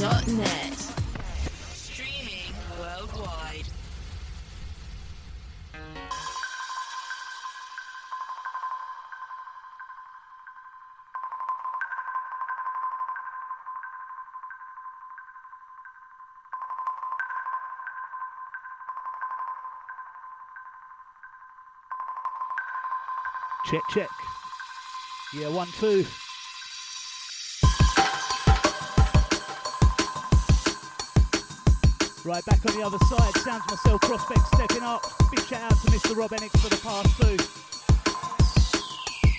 Net. Streaming worldwide. Check, check. Yeah, one, two. Right, back on the other side, sounds myself, Prospect stepping up. Big shout out to Mr. Rob Enix for the pass two.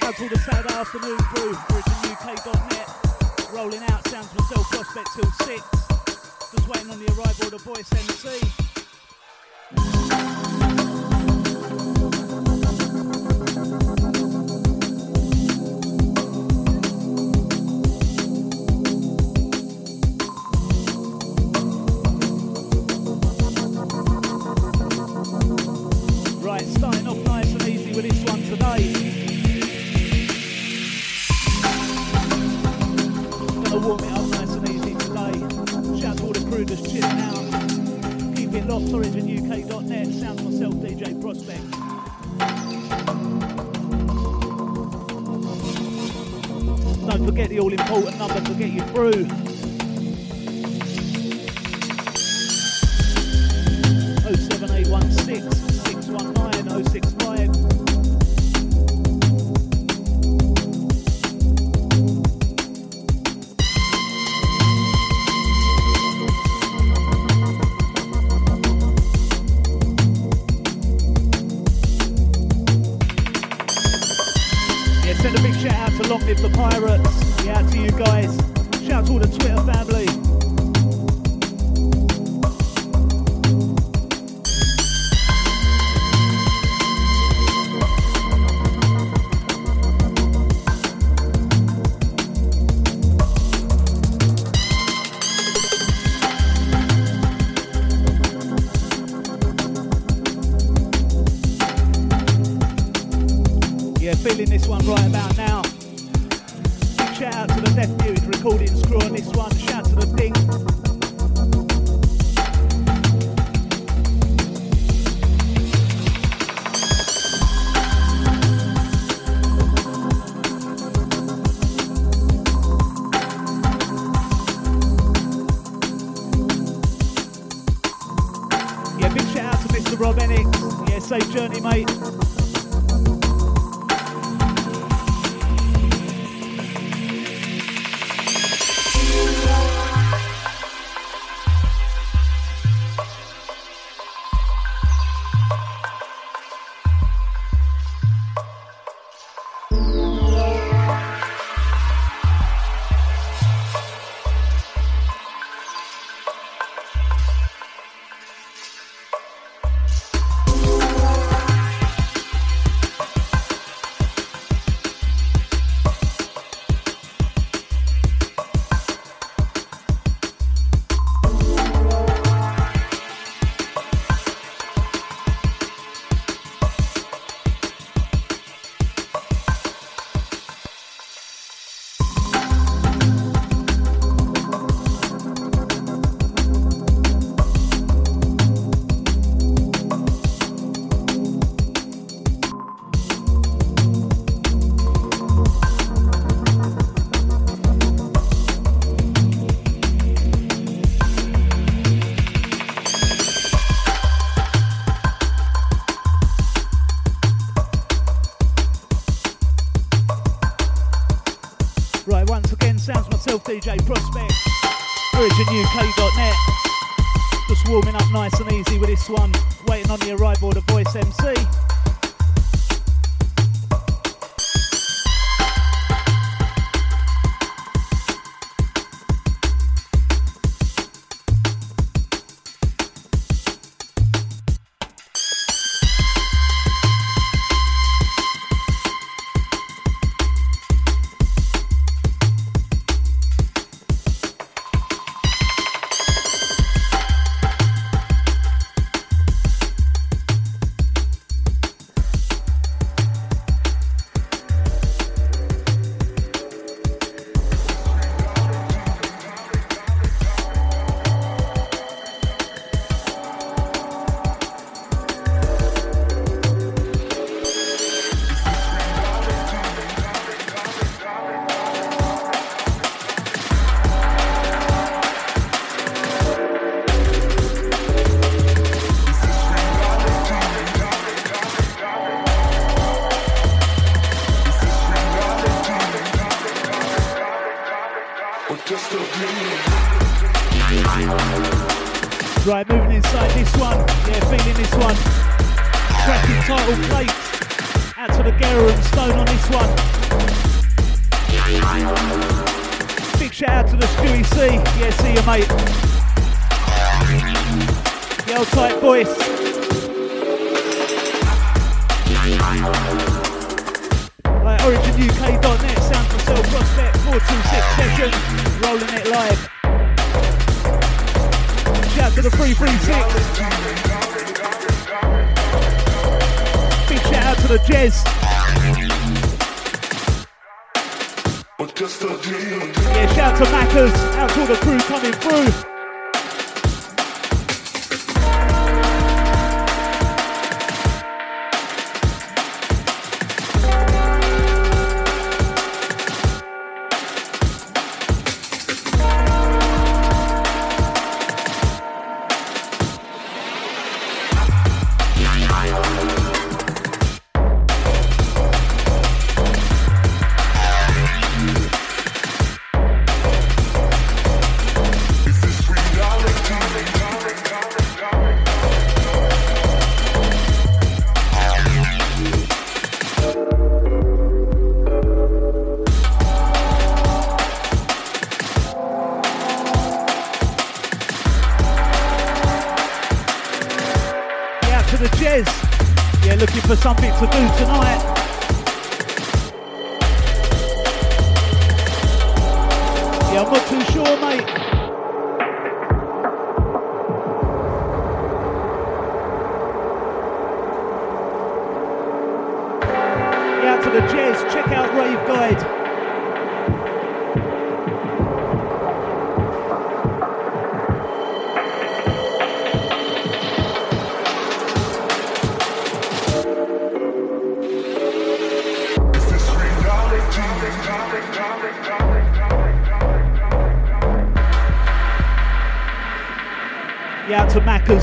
That's all the Saturday afternoon crew, OriginUK.net. Rolling out, sounds myself, Prospect till 6. Just waiting on the arrival of the Voice MC.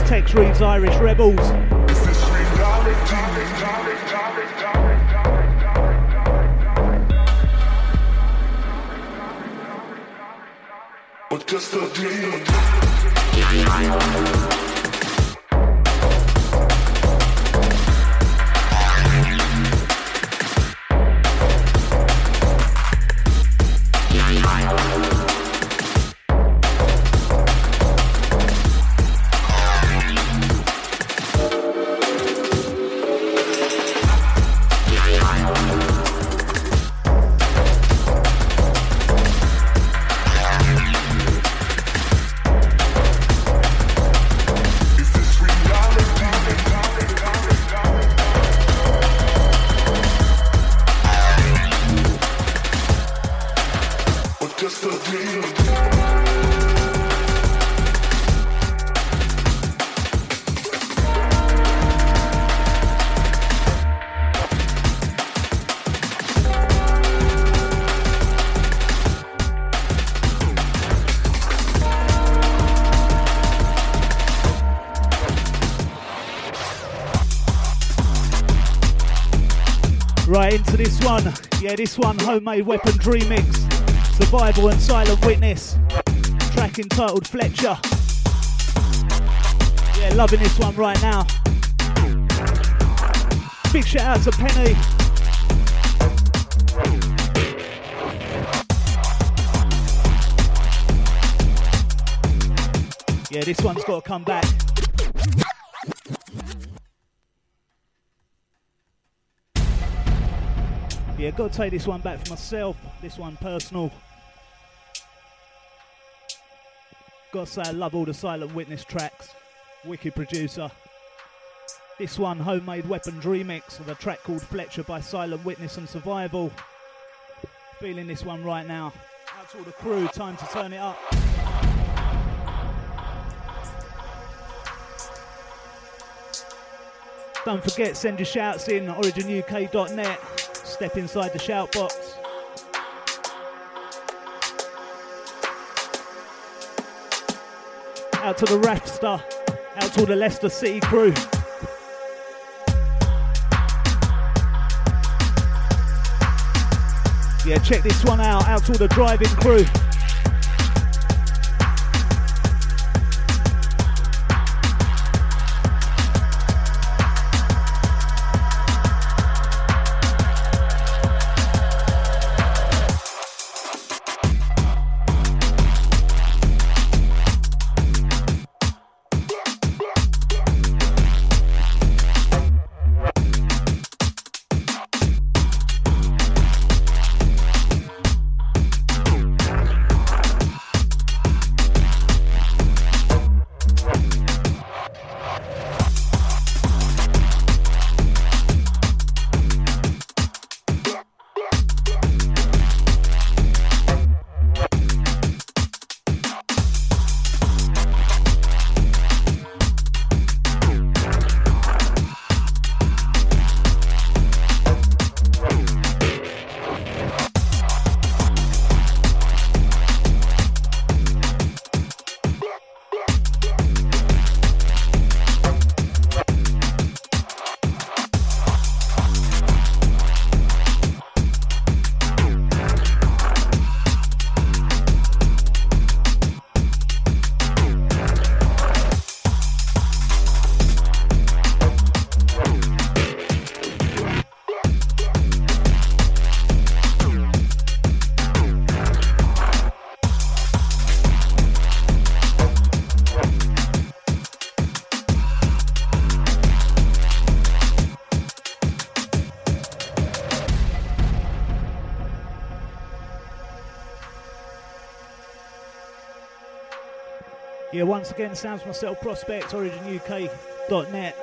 Tex Reeves Irish Rebels. But just a dream. Yeah, this one, Homemade Weapons remix, Survival and Silent Witness, track entitled Fletcher. Yeah, loving this one right now. Big shout out to Penny. Yeah, this one's got to come back. Yeah, got to take this one back for myself. This one personal. Got to say, I love all the Silent Witness tracks. Wicked producer. This one, Homemade Weapons remix of a track called Fletcher by Silent Witness and Survival. Feeling this one right now. Out to all the crew, time to turn it up. Don't forget, send your shouts in originuk.net step inside the shout box. Out to the Rapster, out to the Leicester City crew. Yeah, check this one out, out to the driving crew. Once again, sounds myself, Prospect, OriginUK.net.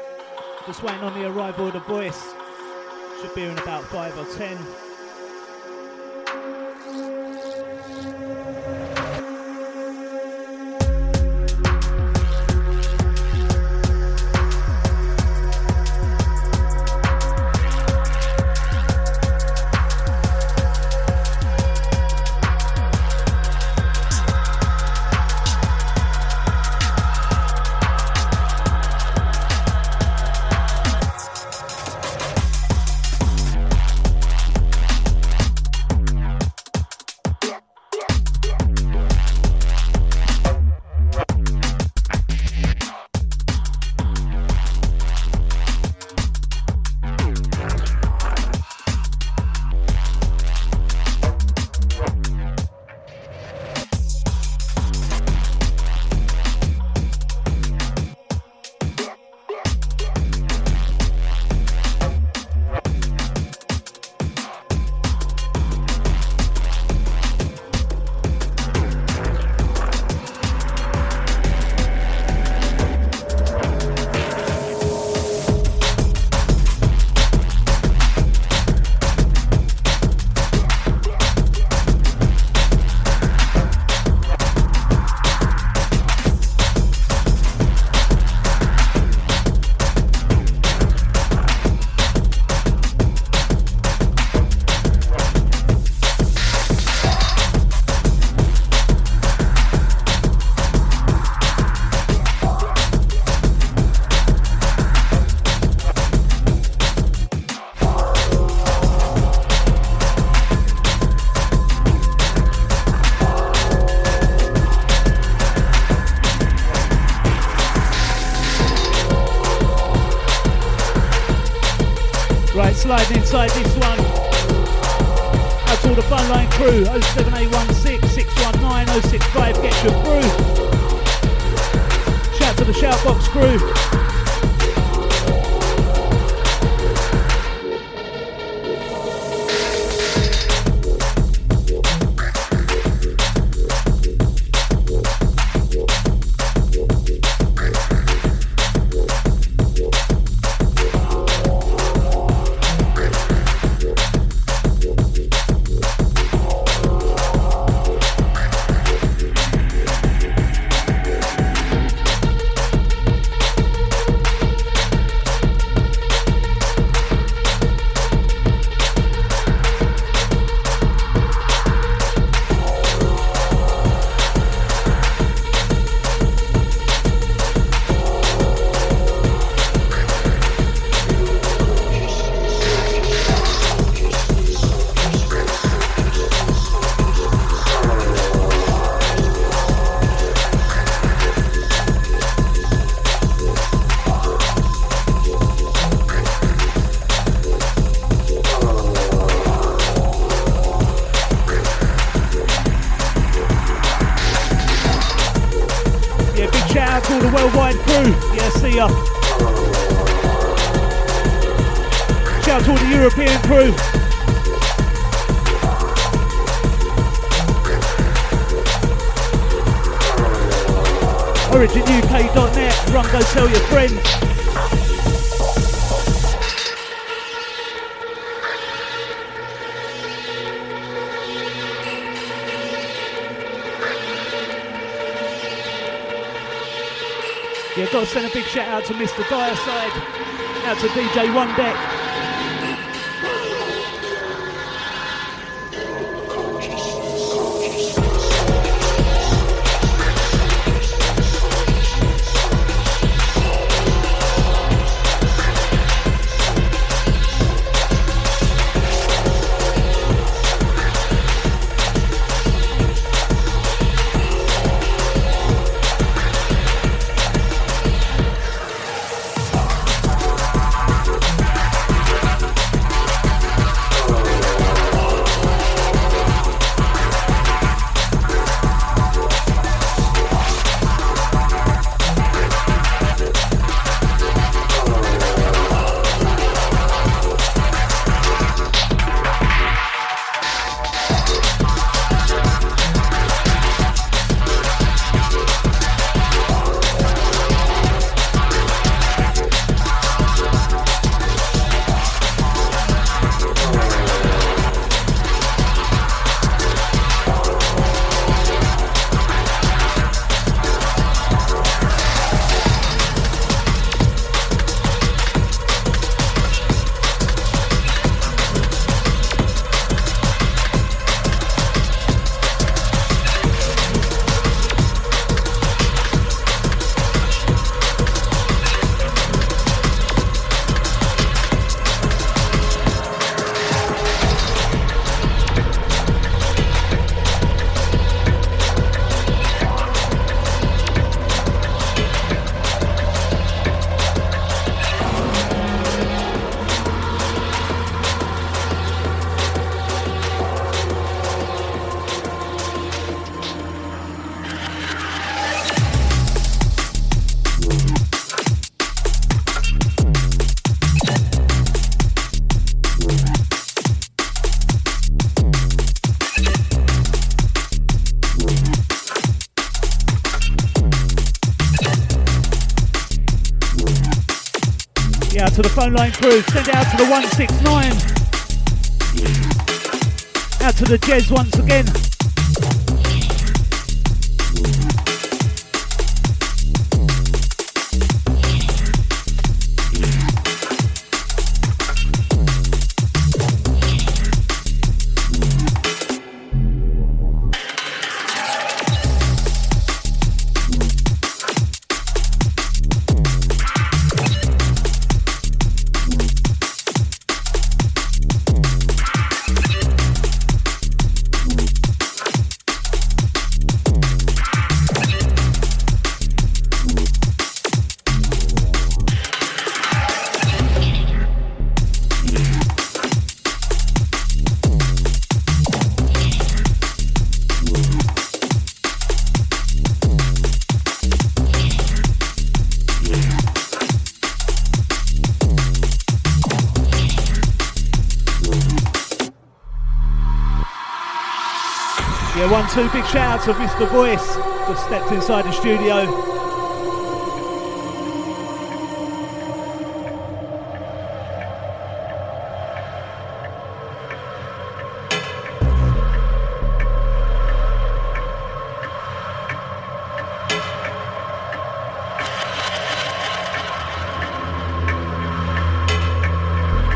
Just waiting on the arrival of the voice. Should be in about five or ten. To Mr. Dyer side. out to DJ One Deck. To the phone line crew. Send it out to the 169. Out to the Jez once again. Two big shout out to Mr. Voice, just stepped inside the studio.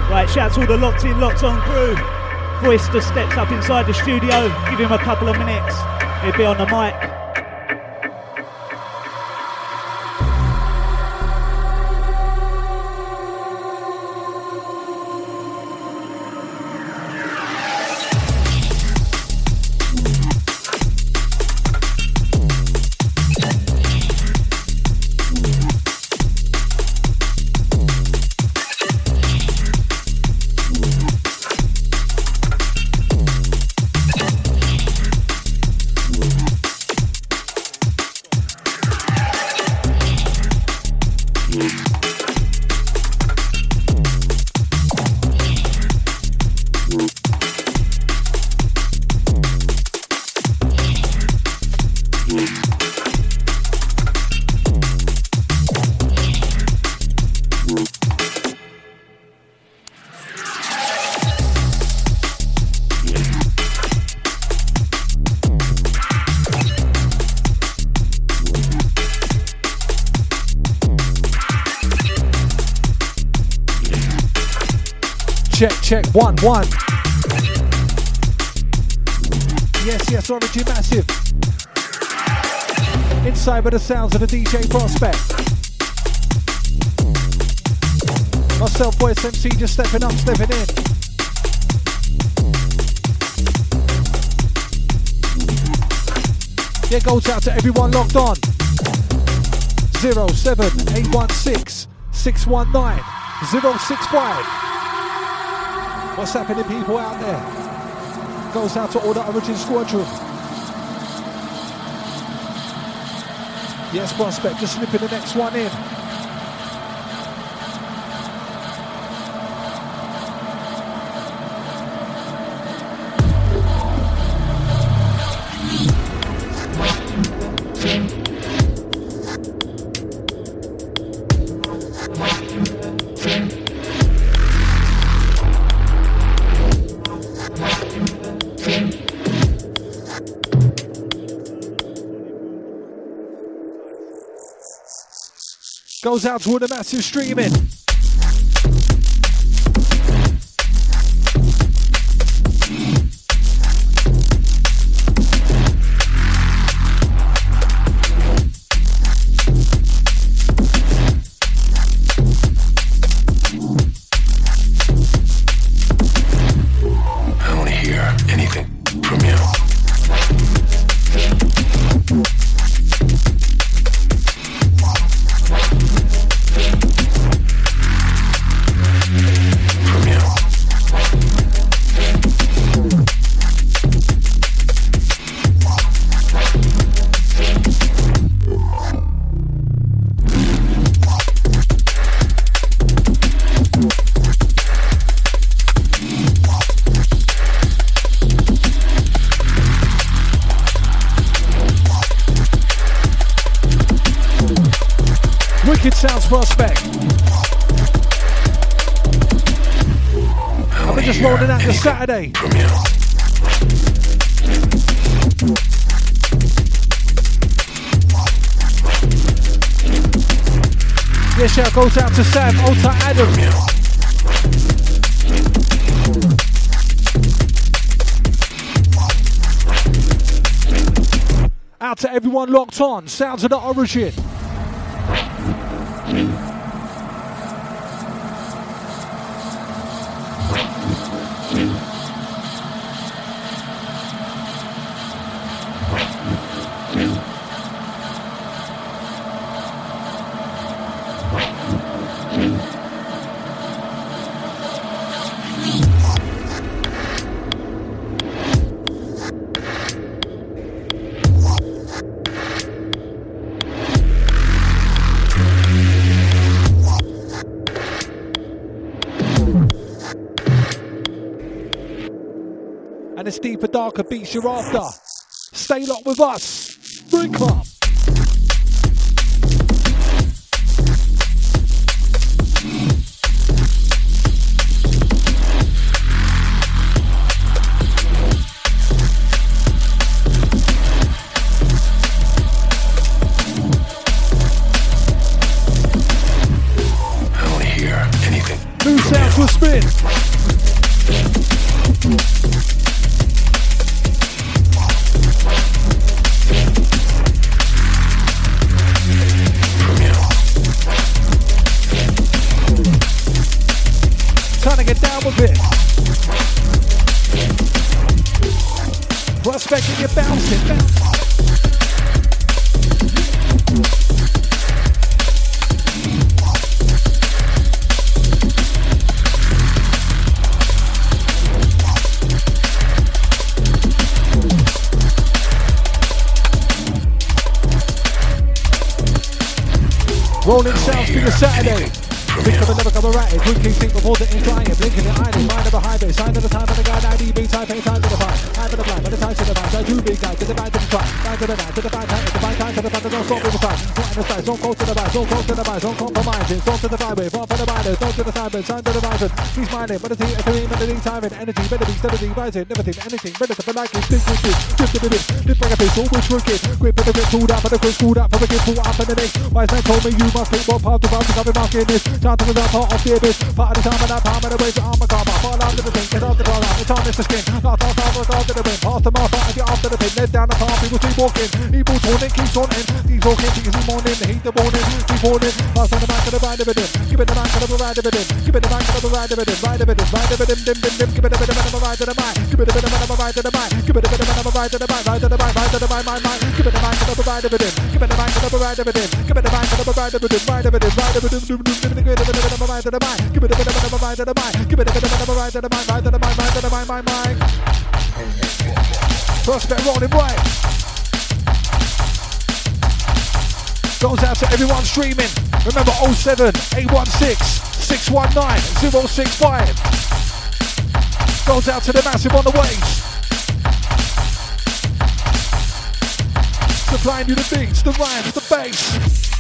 Right, shout out to all the locked in, locked on crew. Just steps up inside the studio. Give him a couple of minutes. He'll be on the mic. Check, one, one. Yes, yes, Origin Massive. Inside with the sounds of the DJ Prospect. Myself, Voice MC, just stepping up, stepping in. Yeah, goes out to everyone locked on. 07816 619 065. What's happening, people out there? Goes out to all the Origin Squadron. Yes, Prospect, just slipping the next one in. goes out to all the massive streaming. I don't hear anything from Saturday. Yeah, shout goes out to Sam, Alta Adam. Out to everyone locked on. Sounds of the origin. Darker beats you're after. Stay locked with us. He's meditate, every meditate time and energy, better be steadily rising, never think anything, better to like it, with it, just a bit, dip like a fish, always working, grip better get pulled out, but the quick pulled out, from a pulled out for the next. Wise man told me you must think what part of the I've been marking this, time to the part of the abyss, part of the time and that time and the ways I'm a car, fall of the thing, get out the car, it's on the skin, not off, off, off, off to the wind, past the mouth, and get after the pin, let down the path, people keep walking, evil torn keeps on in, keep walking, keeps morning, heat the morning, keep morning, pass on the back of the ride of it, give it the back of the ride of it, give it the back of the ride of it, ride of it, ride of it, dim dim dim dim. Give it a bit of a ride to the mind. Give it a bit of a ride the mind. Give it a bit of a ride the mind. Ride the mind. Ride the mind. Mind mind. Give it a mind to the ride of it in. Give it a mind to the ride of it in. Give it a mind to the ride of it in. Ride of it in. Ride of it in. Give it a bit of a ride to the mind. Give it a bit of a ride the mind. Give it a bit of a ride to the mind. Ride to the mind. Ride to the mind. Mind mind. Prospect rolling right. Goes out to everyone streaming. Remember 07 816 619 065. Goes out to the massive on the waves. Supplying you the beats, the rhymes, the bass.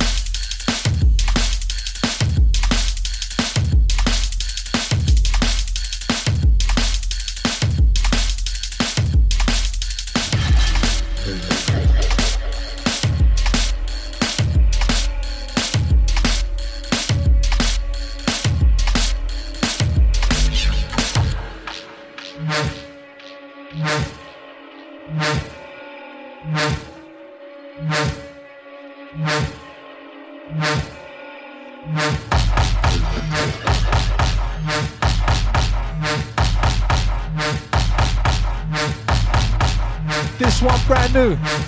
New.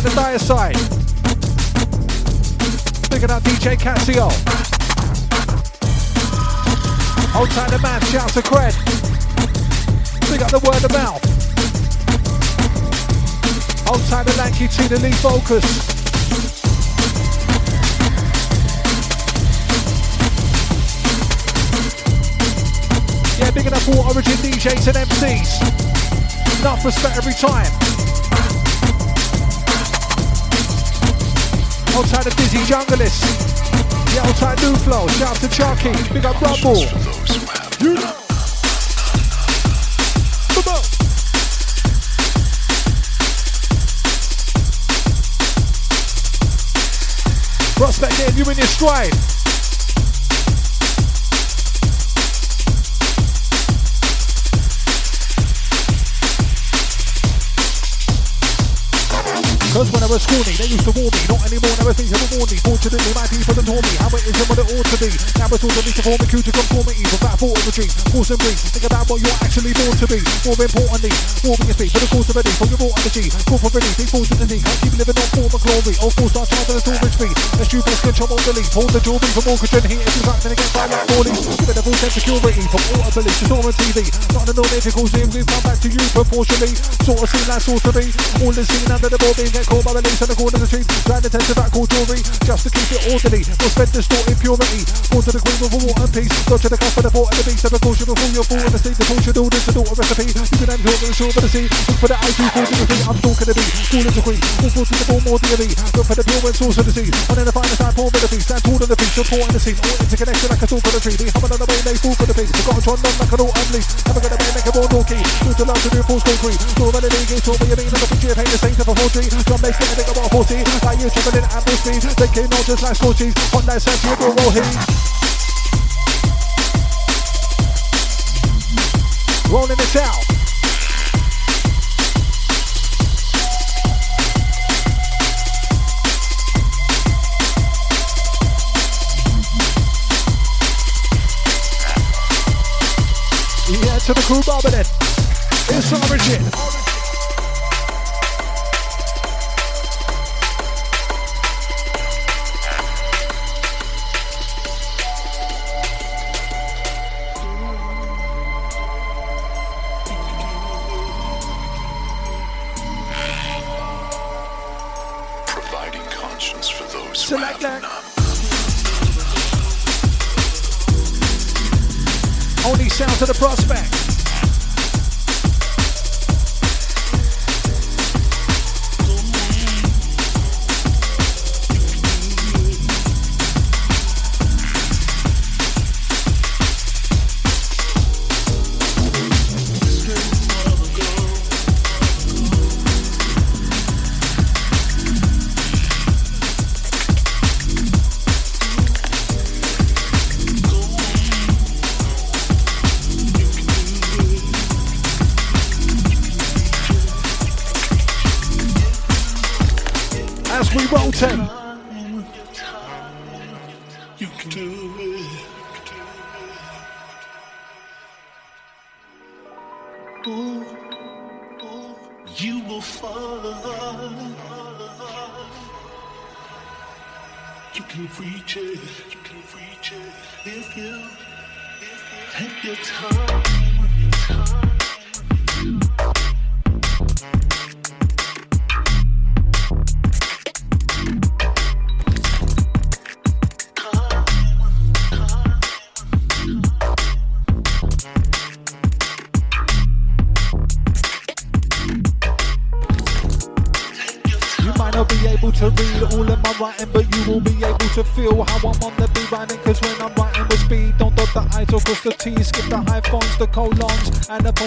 Old the dire side. Bigging up DJ Casio. Old time the man, shout out to Cred. Big up the word of mouth. Old time the lanky to the lead focus. Yeah, big enough for Origin DJs and MCs. Enough respect every time. Outside the Dizzy Junglist. Yeah, outside New Flow. Shout out to Chucky. Big up Rumble. On. Prospect getting you in your stride. Cause I was schooling, they used to warn me. Not anymore, never think to warn me. Fortunately, my people have taught me how it isn't what it ought to be. Now it's all to me to form a cue to conformity. From that thought of a dream, force and breathe. Think about what you're actually born to be. More importantly, warming your speed for the course of a day. Your raw energy, call for relief. Big force in the knee. Keep living on form of glory. All four star chance of the storage fee. The stupid control on the lead. Hold the jewelry from mortgage and heat. If you're then again, by like falling. Give it a full sense of security from auto belief to store on TV. Not the non-ethical thing. We've come back to you proportionally. Sort of seen that sort of be. All is seen under the ball being get caught by the leash and the corner of the street. Glad the test of that cool jewelry. just to keep it orderly. We'll spend distorted purity. Born to the queen with a war and peace. To the cup for the port and the beast. Have a caution before you're full and the seed. The portion order to daughter recipe. You can enter the shore for the sea. Look for the I two force the feet. I'm stalking the beat. Calling the queen. All force to the ball more DME. Look for the pure and source of the sea. On in the finest time, pour for the feast. Stand tall in the feast. Support in the scene. All interconnected like a stalk for the tree. We humming on the way, they fall for the beat. Forgot to run like an all unleashed. Never gonna make a more naughty. True to love to do full concrete. Door of the league. It's all. You mean I'm a picture of pain. The saint of a 40. Drum bass. A big about 40. Like you tripping in amble speed. They came just like scorchies. On that sense, you will roll heat. Rolling it out. Yeah, to the crew it. It's origin. providing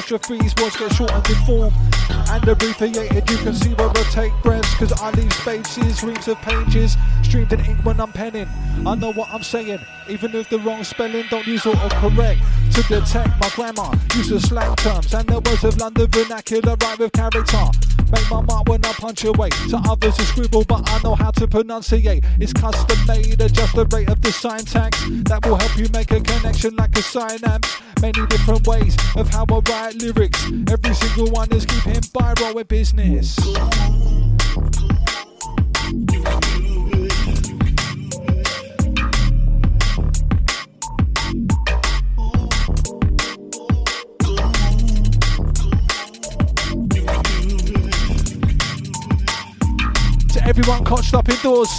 colons, and apostrophes. Words get shortened in form and abbreviated. You can see where I take breaths, cause I leave spaces, reams of pages, streamed in ink when I'm penning. I know what I'm saying, even if the wrong spelling, don't use autocorrect to detect my grammar. Use the slang terms and the words of London vernacular, right with character. Make my mark when I punctuate. To others a scribble, but I know how to pronunciate. It's custom made, adjust the rate of the syntax. That will help you make a connection like a synapse. Many different ways of how I write lyrics. Every single one is keeping viral with business. Everyone cotched up indoors,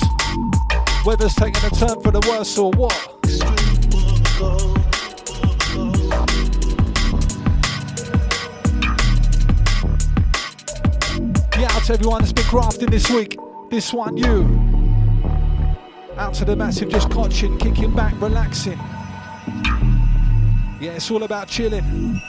weather's taking a turn for the worse or what? Yeah, out to everyone that's been grafting this week. This one, you. Out to the massive, just cotching, kicking back, relaxing. Yeah, it's all about chilling.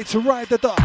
Ready to ride the dot.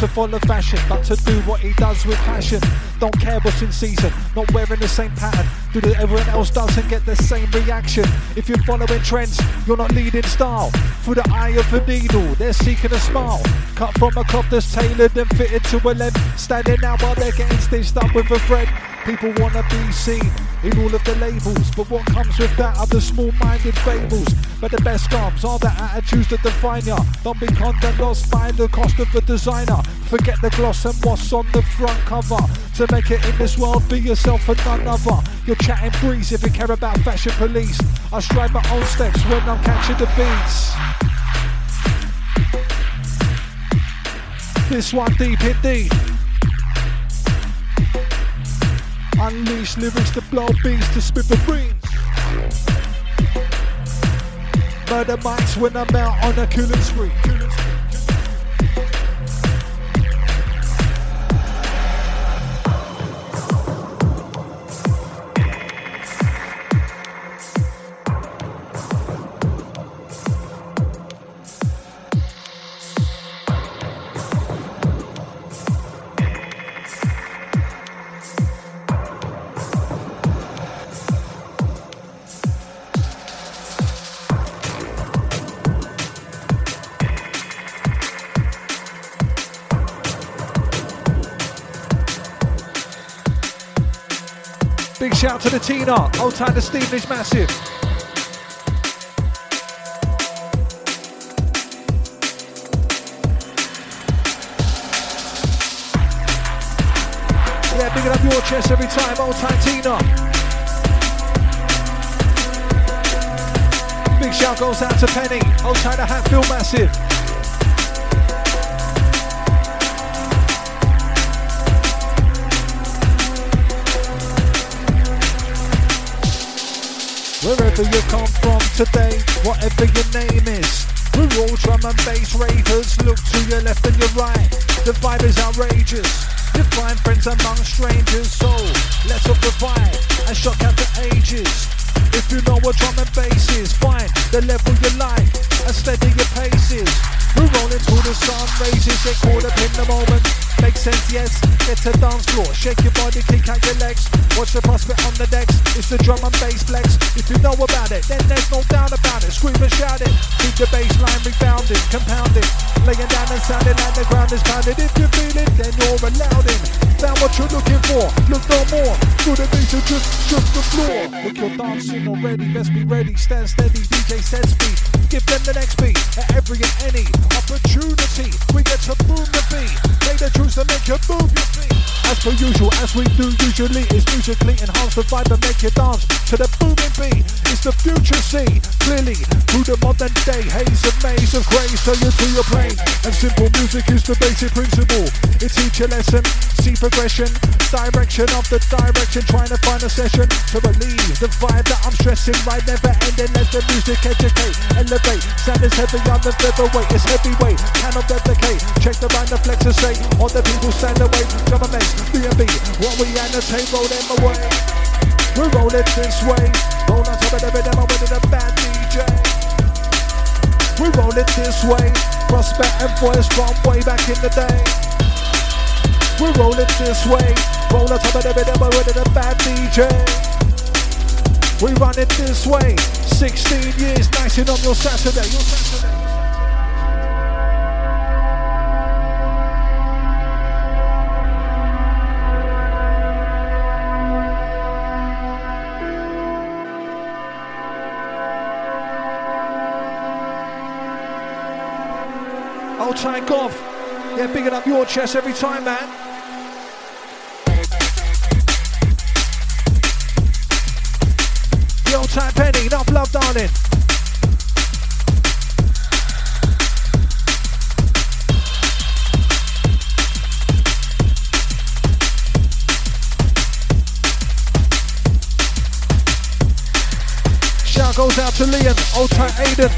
To follow fashion, but to do what he does with passion. Don't care what's in season, not wearing the same pattern. Do that everyone else does and get the same reaction. If you're following trends, you're not leading style. Through the eye of a needle, they're seeking a smile. Cut from a cloth that's tailored and fitted to a length. Standing out while they're getting stitched up with a thread. People wanna be seen in all of the labels, but what comes with that are the small-minded fables. But the best comes are the attitudes that define ya. Don't be conned and lost by the cost of a designer. Forget the gloss and what's on the front cover. To make it in this world, be yourself and none other. You're chatting breeze if you care about fashion police. I stride my own steps when I'm catching the beats. This one deep indeed. Unleash lyrics to blow beats to spit the brains. Murder mics when I'm out on a killing spree. Big shout to the Tina. Old time the Stevenage massive. Yeah, big up your chest every time. Old time Tina. Big shout goes out to Penny. Old time the Hatfield massive. Wherever you come from today, whatever your name is. We're all drum and bass ravers. Look to your left and your right. The vibe is outrageous. You friends among strangers, so let's all provide and shock out the ages. If you know what drum and bass is, find the level you like and steady your paces. We're rolling till the sun raises, get caught up in the moment. Makes sense, yes. Get to dance floor, shake your body, kick out your legs. Watch the prospect on the decks. It's the drum and bass flex. If you know about it, then there's no doubt about it. Scream and shout it. Keep the bass line rebounding, compounding. Laying down and sounding like the ground is pounded. If you feel it, then you're allowed in. Found what you're looking for. Look no more. Through the to just, just the floor. Look, you're dancing already. Let's be ready. Stand steady. DJ says speed. Give them the next beat at every and any opportunity. We get to boom the beat. Play the to make you move your feet. As per usual, as we do usually, is musically enhanced the vibe and make you dance to the booming beat. It's the future see clearly through the modern day haze of maze of grace. Turn you to your plane, and simple music is the basic principle. It teach a lesson, see progression, direction of the direction, trying to find a session to relieve the vibe that I'm stressing. Right, never ending. Let the music educate, elevate. Sound is heavy on the featherweight, it's heavyweight, cannot replicate. Check the rhyme, the flex and say, the people stand away. And bass, B&B, what we annotate, roll them away. We roll it this way, roll on top of the rhythm, I'm with a bad DJ. We roll it this way, prospect and voice from way back in the day. We roll it this way, roll on top of the rhythm, I'm with a bad DJ. We run it this way, 16 years, nicing on your Saturday. Your Saturday. Golf. Yeah, bigging up your chest every time, man. The old time penny, enough love, darling. Shout goes out to Leon, old time Aiden.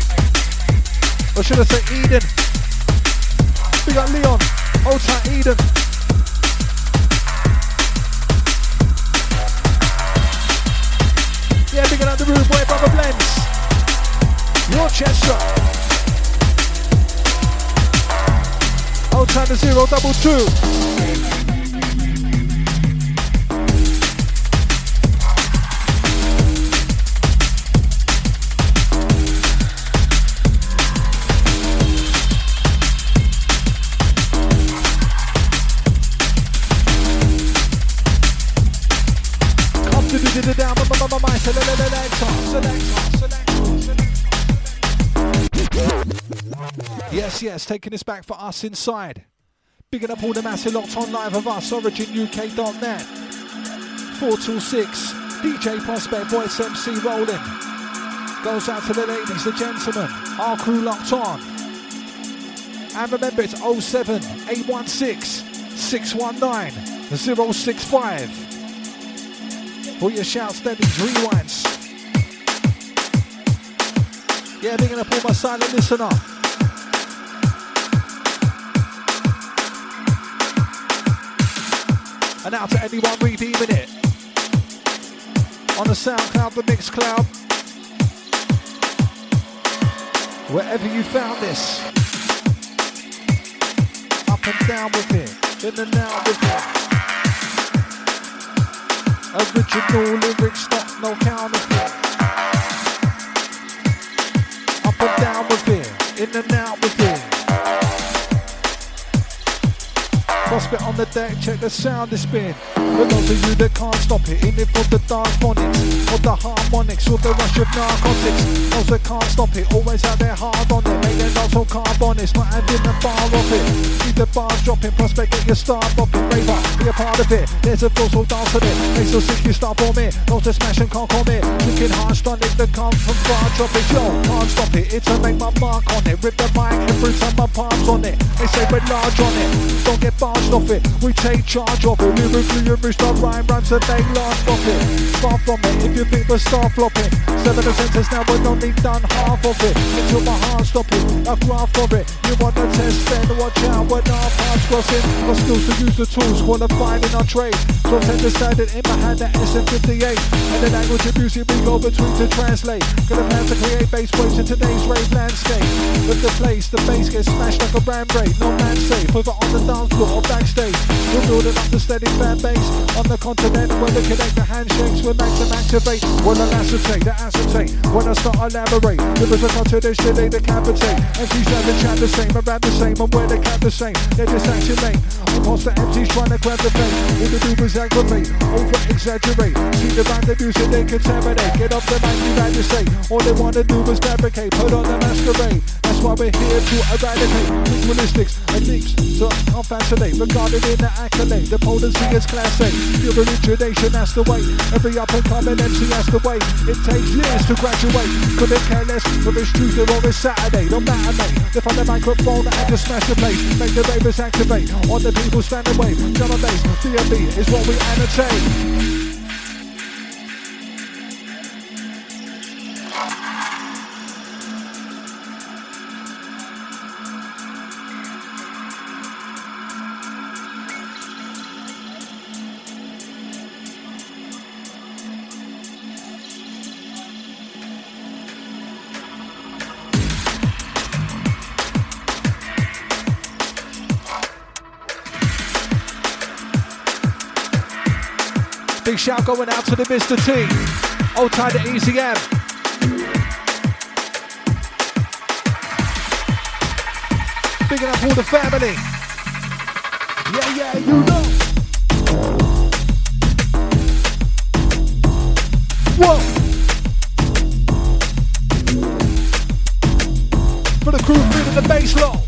Or should I say Eden? We got Leon, old time Eden. Yeah, big out the room, boy, brother blends. Your Chester. Old time zero, double two. To the down, my. Yes, yes, taking this back for us inside. Bigging up all the massive locked on live of us, originuk.net. 4 till 6, DJ Prospect, Voice MC rolling. Goes out to the ladies, the gentlemen, our crew locked on. And remember, it's 07 816 619 065 for your shouts, steady rewinds. Yeah, big up all my silent listener. And out to anyone redeeming it. On the SoundCloud, the Mixcloud. Wherever you found this. Up and down with it. In and out with it. Original lyrics, not no counterfeit. Up and down with it, in and out with Prospect on the deck, check the sound it's been. For those of you that can't stop it, in it for the dark phonics, or the harmonics, or the rush of narcotics. Those that can't stop it, always have their hard on it. Make their notes on carbonics, not having the bar off it. Keep the bars dropping, prospect get your star popping. Raver, be a part of it. There's a so dance on it. Make so sick you start me. Those that smash and can't commit. Thinking hard, stunning that come from far, drop it. Yo, can't stop it. It's to make my mark on it. Rip the mic and fruit my palms on it. They say we're large on it. Don't get off it. We take charge of it. Lyrically, you reach the rhyme rhymes and make large profit. Far from it. If you think we're star flopping, seven of sentence now we've only done half of it. Until my heart stop it. I graph for it. You wanna test then watch out when our paths crossing. Got skills to use the tools qualified in our trade. So tend to stand it in my hand at SM58. And the language of music we go between to translate. Got a plan to create base waves in today's rave landscape. With the place, the bass gets smashed like a brand break. No man safe, whether on the dance floor or backstage. We're building up the steady fan base on the continent where they connect the handshakes. We're max them activate. When I acetate, the acetate. When I start elaborate, rivers are not tradition, they decapitate. MCs have the chat the same, around the same, and where they cap the same. They're just action lane. Imposter MCs trying to grab the fame. All the do is aggravate, over exaggerate. See the band, the music, they contaminate. Get off the mic, you had to say. All they wanna do is fabricate, put on the masquerade. That's why we're here to eradicate ritualistics and leaks. So I can't fascinate, regarded in the accolade. The potency is classic. Your origination, that's the way. Every up and coming MC, that's the way. It takes years to graduate. Couldn't care less if it's Tuesday or it's Saturday. No matter, mate. Lift on the microphone and just smash the place. Make the ravers activate. All the people stand away. Drum and bass, D&B is what we annotate. Shout going out to the Mr. T. Old time to Easy M. Up all the family. Yeah, yeah, you know. Whoa. For the crew feeling the bass low.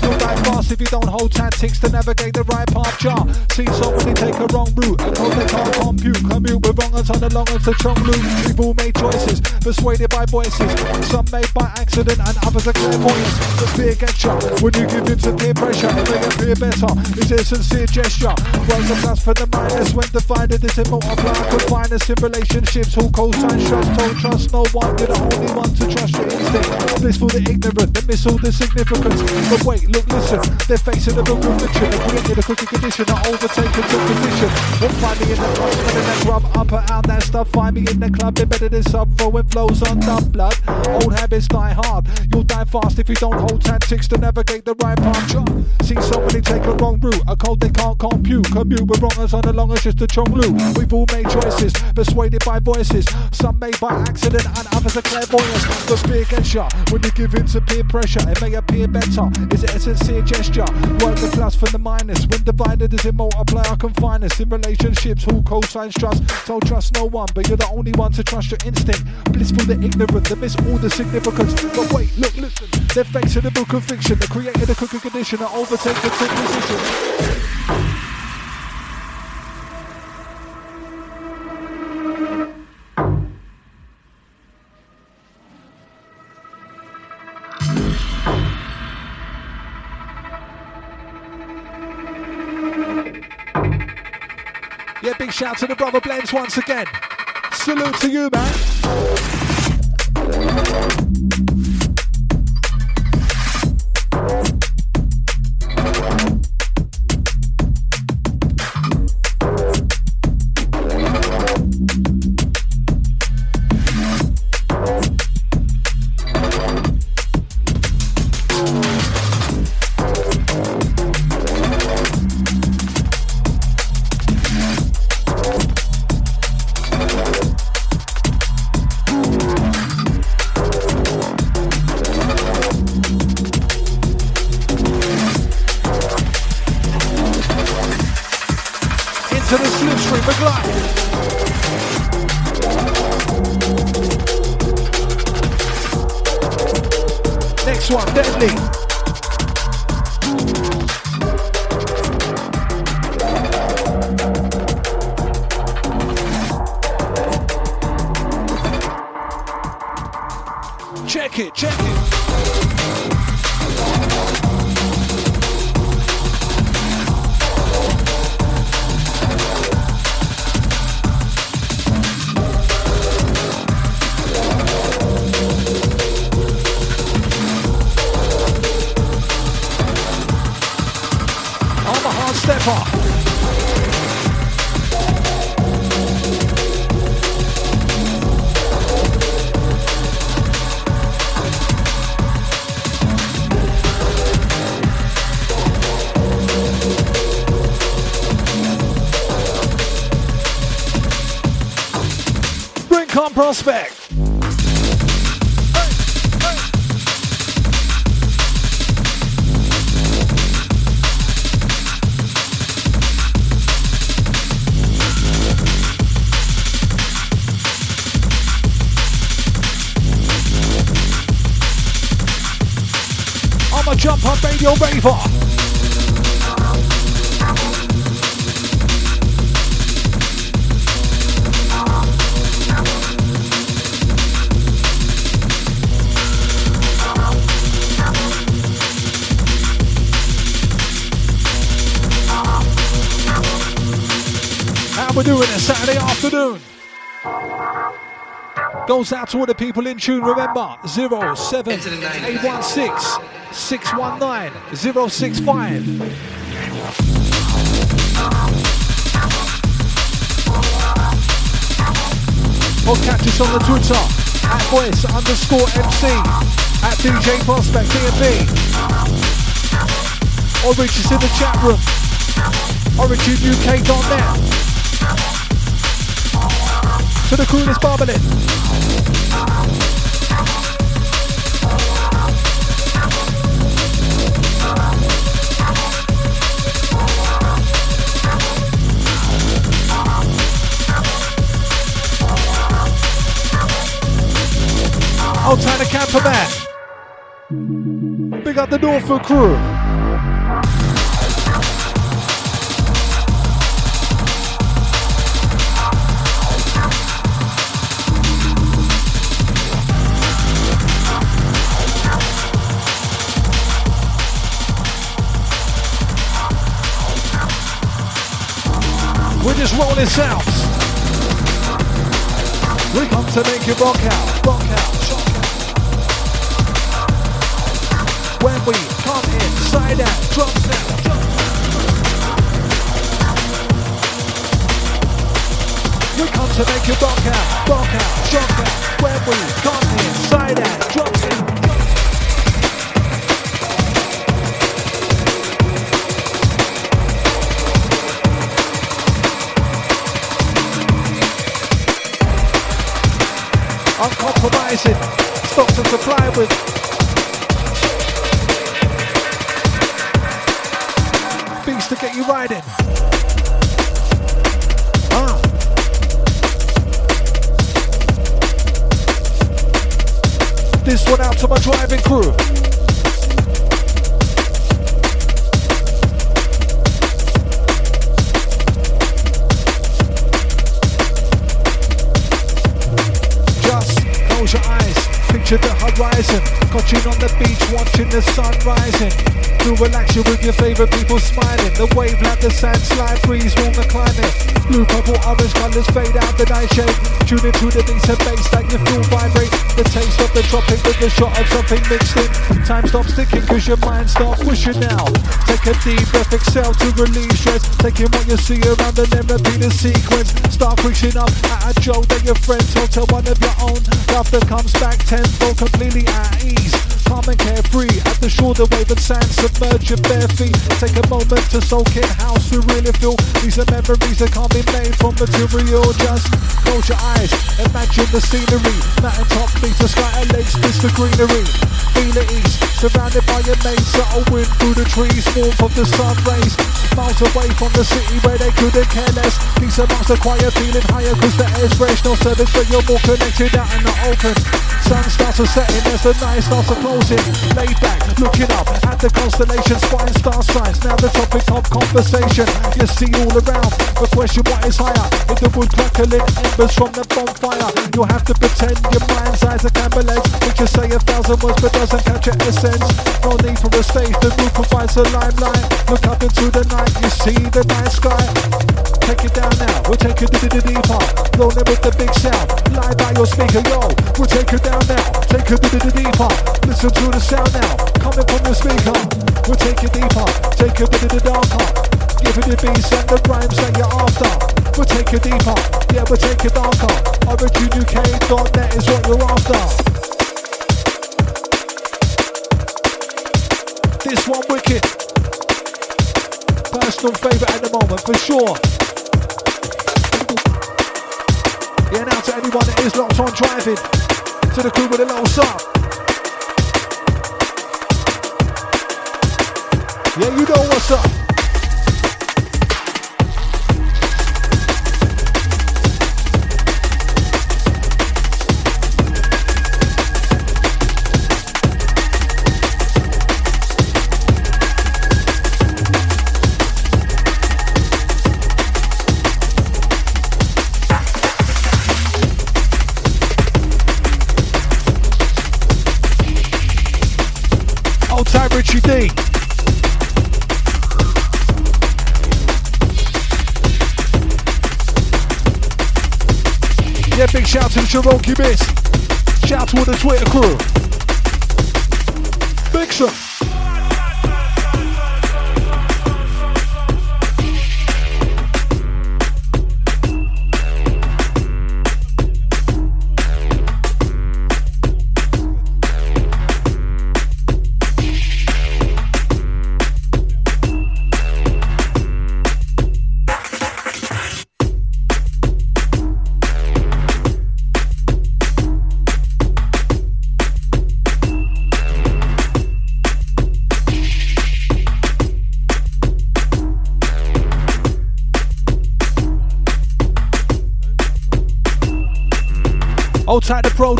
you don't hold tactics to navigate the right path. Jar. See somebody take a wrong route. A code they can't compute. Commute with wrong on the long as the strong loop. We've all made choices, persuaded by voices. Some made by accident and others are clairvoyance. The fear gets you when you give in to peer pressure. It may appear better. It's a sincere gesture. Words the plus for the minus when divided. It's a multiply. Confine us in relationships. Who co-sign trust? Don't trust no one. You're the only one to trust your instinct. Blissful the ignorant. They miss all the significance. But wait, look, listen. They're facing a real conviction. They created a crooked condition. I overtake into position. Won't find me in the club. Spinning that grub up and out that stuff. Find me in the club. Embedded in sub. Throwing flows on the blood. Old habits die hard. You'll die fast if you don't hold tactics to navigate the right path. See somebody take a wrong route. A code they can't compute. Commute with wrongers on the longest just a chong loop. We've all made choices. Persuaded by voices. Some made by accident and others are clairvoyance. The fear gets when you give in to peer pressure. It may appear better. Is it a sincere gesture? Work the plus from the minus. When divided is it multiplier confine us in relationships. Who co-signs trust? So trust no one, but you're the only one to trust your instinct. Blissful the ignorant, they miss all the significance. But wait, look, listen. They're facing a book of fiction. They created a cooking condition that overtake the position. Shout to the brother blends once again. Salute to you, man. Prospect. I'm a jump up radio raver. How we doing it Saturday afternoon? Goes out to all the people in tune. Remember 07816 619 065. Or catch us on the Twitter at voice underscore MC at DJ Prospect DMV. Or reach us in the chat room originuk.net to the crew that's barbling. Outside the camper man. Big up the Norfolk crew. Just roll this out. We come to make you rock out, rock out, shock out. When we come inside out, drop down, drop We come to make you rock out, rock out, shock out. When we come inside out, drop down. Uncompromising, stocks and supply with. Beats to get you riding. Ah. This one out to my driving crew. Got you on the beach watching the sun rising. To relax you with your favorite people smiling. The wave like the sand slide, freeze, warm the climate. Blue, purple, orange colors fade out the night shade. Tune into the beats and bass that you feel vibrate. The taste of the dropping with the shot of something mixed in. Time stops ticking cause your mind starts pushing now. Take a deep breath, exhale to release stress. Taking what you see around and then repeat the sequence. Start pushing up at a joke that your friends told to one of your own. Laughter comes back tenfold feel completely at ease. Calm and carefree at the shore, the wave and sand submerge your bare feet. Take a moment to soak in how we really feel. These are memories that can't be made from material. Just close your eyes, imagine the scenery. Mountain top meets the sky and lakes, this the greenery. Feel it east, surrounded by your mates, subtle wind through the trees, warmth of the sun rays. Miles away from the city where they couldn't care less. Peace amongst the quiet, feeling higher cause the air's fresh. No service, but you're more connected out in the open. Sun starts to setting as the night starts to closing. Laid back, looking up at the constellations, flying star signs. Now the topic of conversation. You see all around, the question what is higher? If the wood crackling embers from the bonfire, you'll have to pretend your mind's eyes are candlelights. Which you say a thousand words but doesn't catch your essence. No need for a stage, the roof provides a limelight. Look up into the night, you see the night sky. Take it down now, we'll take it to the deeper. Rolling with the big sound, live by your speaker, yo. We'll take it down now, take it to the deeper. Listen to the sound now. Coming from the speaker. We'll take it deeper, take it to the darker. Give it the beats and the rhymes that you're after. We'll take it deeper, yeah, we'll take it darker. OriginUK.net is what you're after. This one wicked. Personal favourite at the moment, for sure. Yeah, now to anyone that is locked on driving, to the crew with a little sub. Yeah, you know what's up. Culture Rocky Miss. Shout out to all the Twitter crew.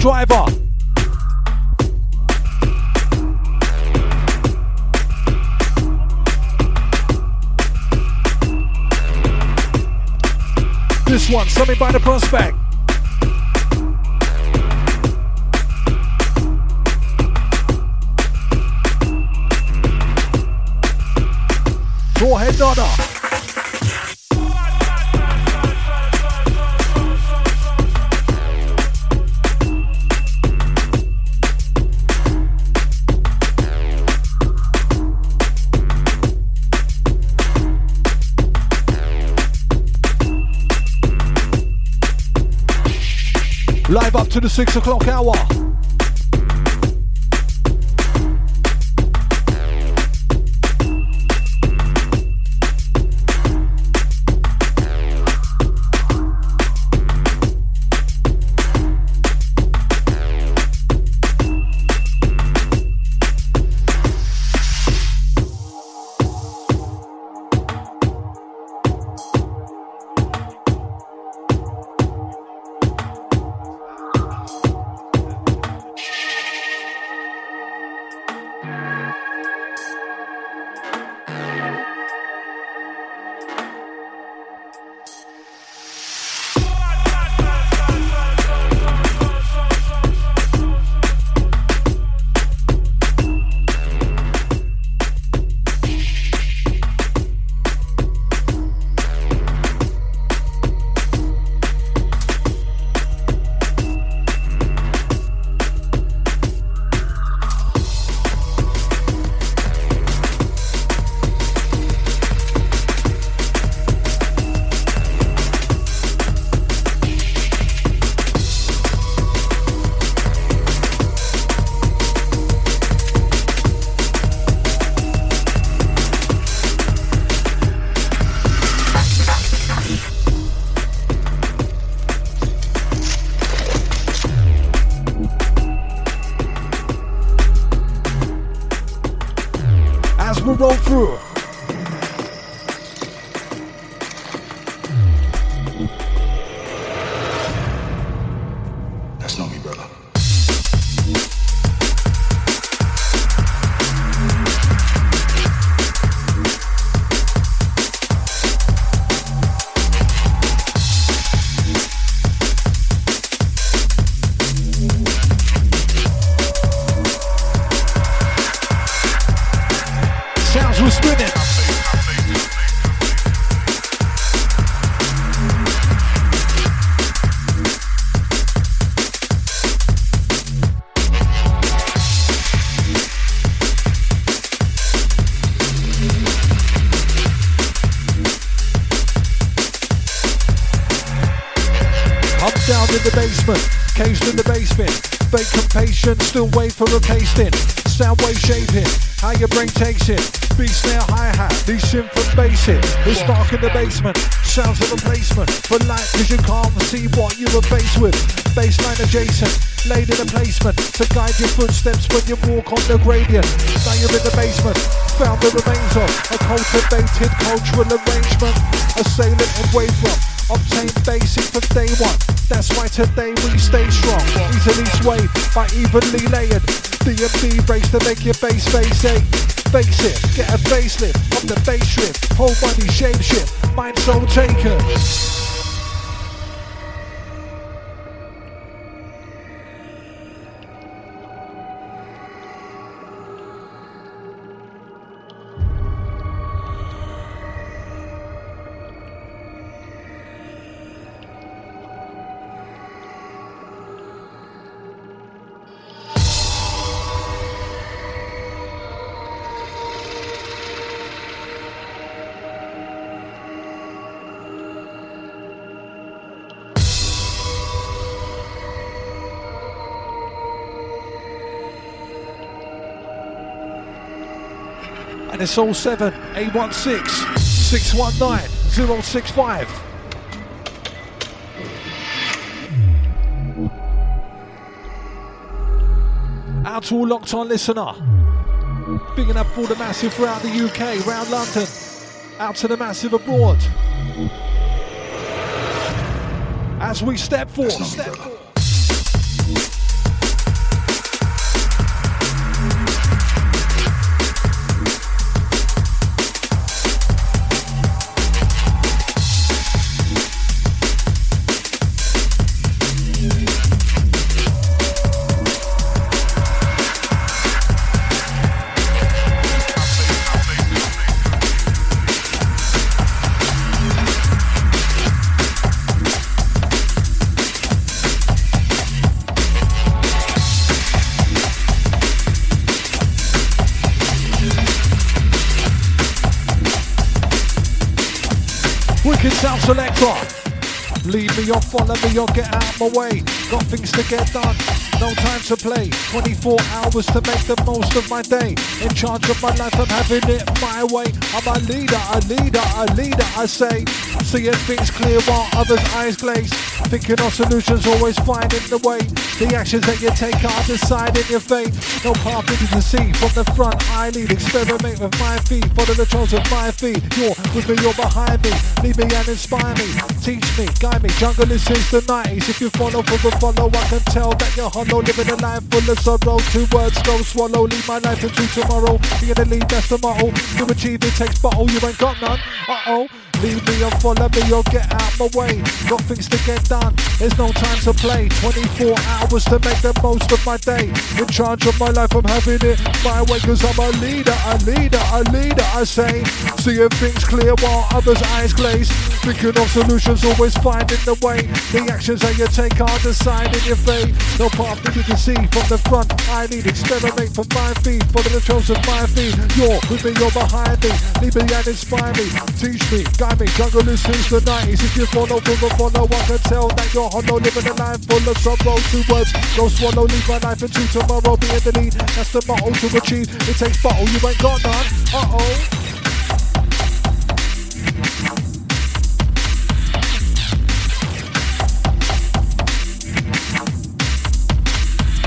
driver. This one, something by the six o'clock hour. In the basement, sounds of replacement. But light cause you can't see what you were faced with. Baseline adjacent, laid in a placement to guide your footsteps when you walk on the gradient. Now you're in the basement, found the remains of a cultivated cultural arrangement. a Assailant and wavefront, obtained basic from day one. That's why today we stay strong, easily swayed by evenly layered DMB race to make your bass face ache. Face it, get a facelift on the bass shift, whole body shape shift, mind soul taken. It's all 7 816 619 065. Out to all locked on listener. Bigging up all the massive throughout the UK, round London. Out to the massive abroad. As we step forward. Follow me or get out my way. Got things to get done, no time to play. 24 hours to make the most of my day. In charge of my life, I'm having it my way. I'm a leader, a leader, a leader, I say. Seeing things clear while others' eyes glaze. Thinking of solutions, always finding the way. The actions that you take are deciding your fate. No path that you can see from the front. I lead, experiment with my feet. Follow the trails of my feet. You're with me, you're behind me. Lead me and inspire me. Teach me, guide me. Jungle is since the 90s. If you follow for the follow, I can tell that you're hollow. Living a life full of sorrow. Two words go swallow. Leave my life into tomorrow. You're gonna lead, that's the motto. To achieve it takes bottle. You ain't got none. Uh oh. Leave me or follow me or get out my way. Got things to get done, there's no time to play. 24 hours to make the most of my day. In charge of my life, I'm having it my way. Cause I'm a leader, a leader, a leader, I say. Seeing things clear while others' eyes glaze. Thinking of solutions, always finding the way. The actions that you take are deciding your fate. No path that you can see from the front. I need experiment from my feet. Follow the trails of my feet. You're with me, you're behind me. Lead me and inspire me. Teach me, guide me. Jungle is since the 90s. If you follow the follow, I can tell that you're hollow. Living a life full of sorrow. Two words, go swallow. Leave my life into tomorrow. Be in the lead. That's the motto to achieve. It takes bottle. You ain't got none. Uh oh.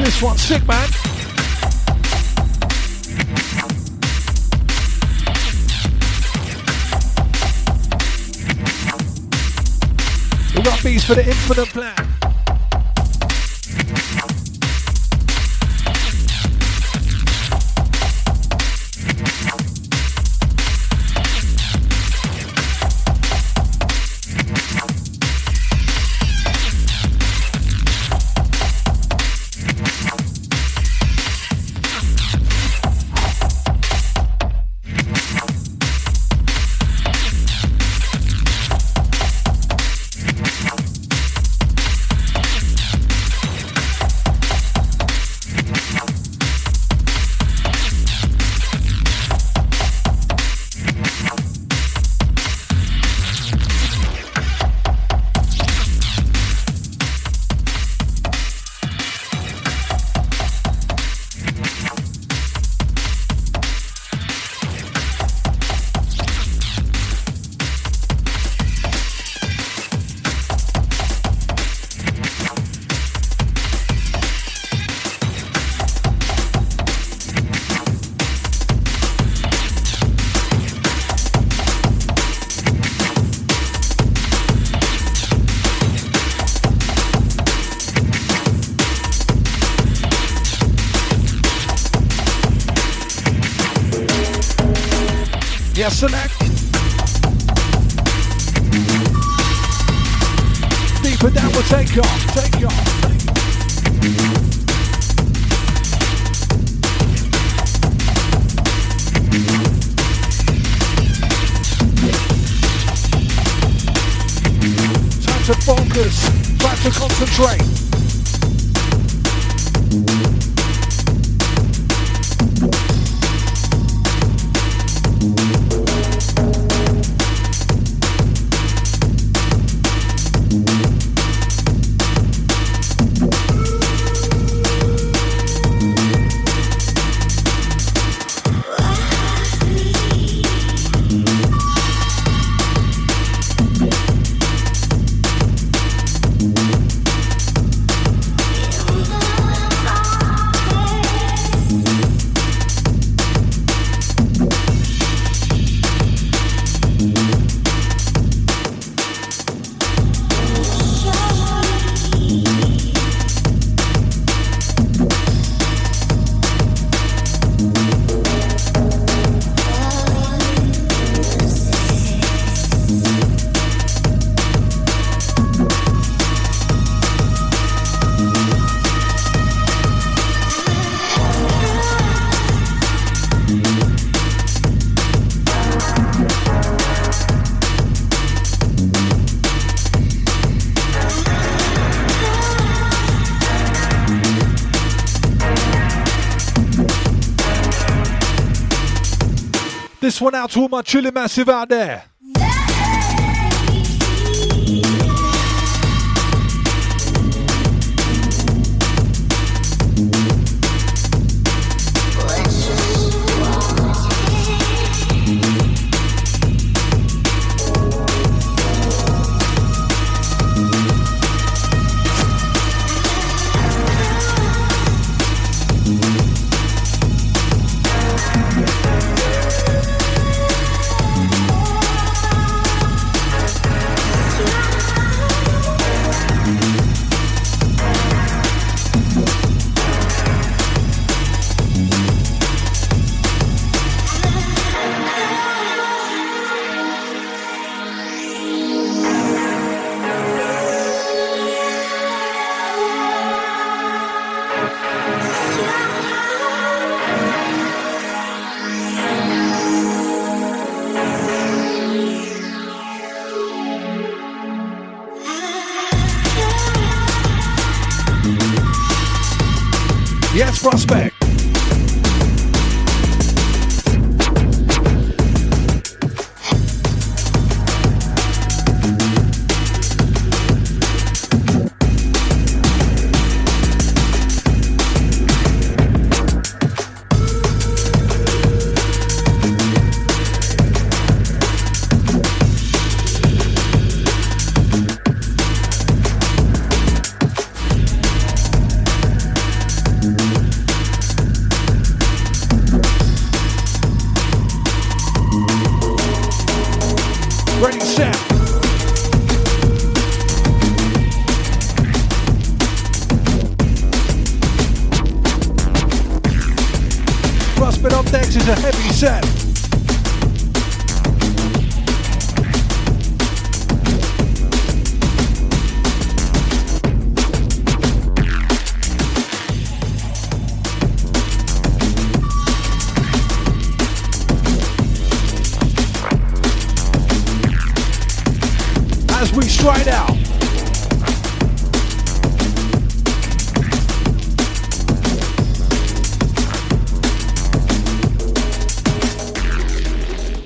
This one's sick, man. We got beats for the infinite plan. Select. Deeper down, we'll take off, take off. Time to focus, time to concentrate. This one out to all my chilling massive out there. Next is a heavy set. As we stride out.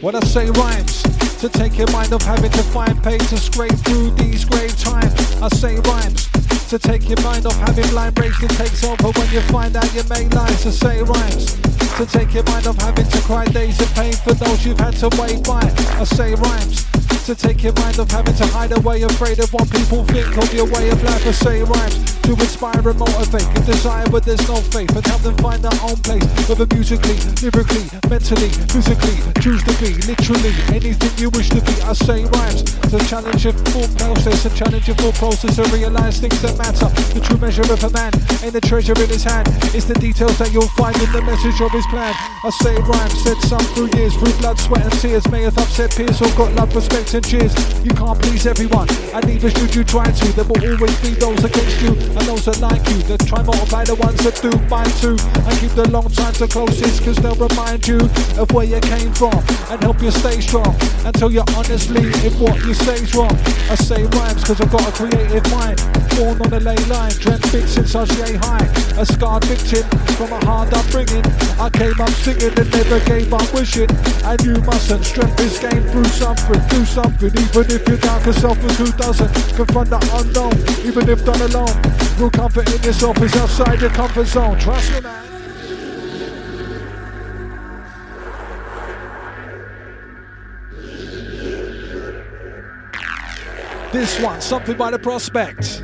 When I say rhymes, to take your mind off having to find pain to scrape through these grave times. I say rhymes, to take your mind off having blind breaks that takes over when you find out you made lines. To say rhymes, to take your mind off having to cry days of pain for those you've had to wait by. I say rhymes, to take your mind off having to hide away, afraid of what people think of your way of life. I say rhymes to inspire and motivate. Give desire but there's no faith and help them find their own place. Whether musically, lyrically, mentally, physically, choose to be literally anything you wish to be. I say rhymes to challenge your thought process and challenge your thought process to realize things that matter. The true measure of a man ain't the treasure in his hand. It's the details that you'll find in the message of his plan. I say rhymes, said some through years, through blood, sweat and tears. May have upset peers who've got love, respect and cheers. You can't please everyone, and neither should you try to. There will always be those against you and those that like you. That try multiply the ones that do by two and keep the long time to closest, cause they'll remind you of where you came from and help you stay strong until you're honestly if what you say's wrong. I say rhymes cause I've got a creative mind. Born on a ley line, dreamt big since I was yay high. A scarred victim from a hard upbringing. I came up singing and never gave up wishing. And you mustn't strength is gained through something, do something. Even if you're down, cause self is who doesn't. Confront the unknown, even if done alone. Real comfort in yourself is outside your comfort zone. Trust me, man. This one, something by the prospect.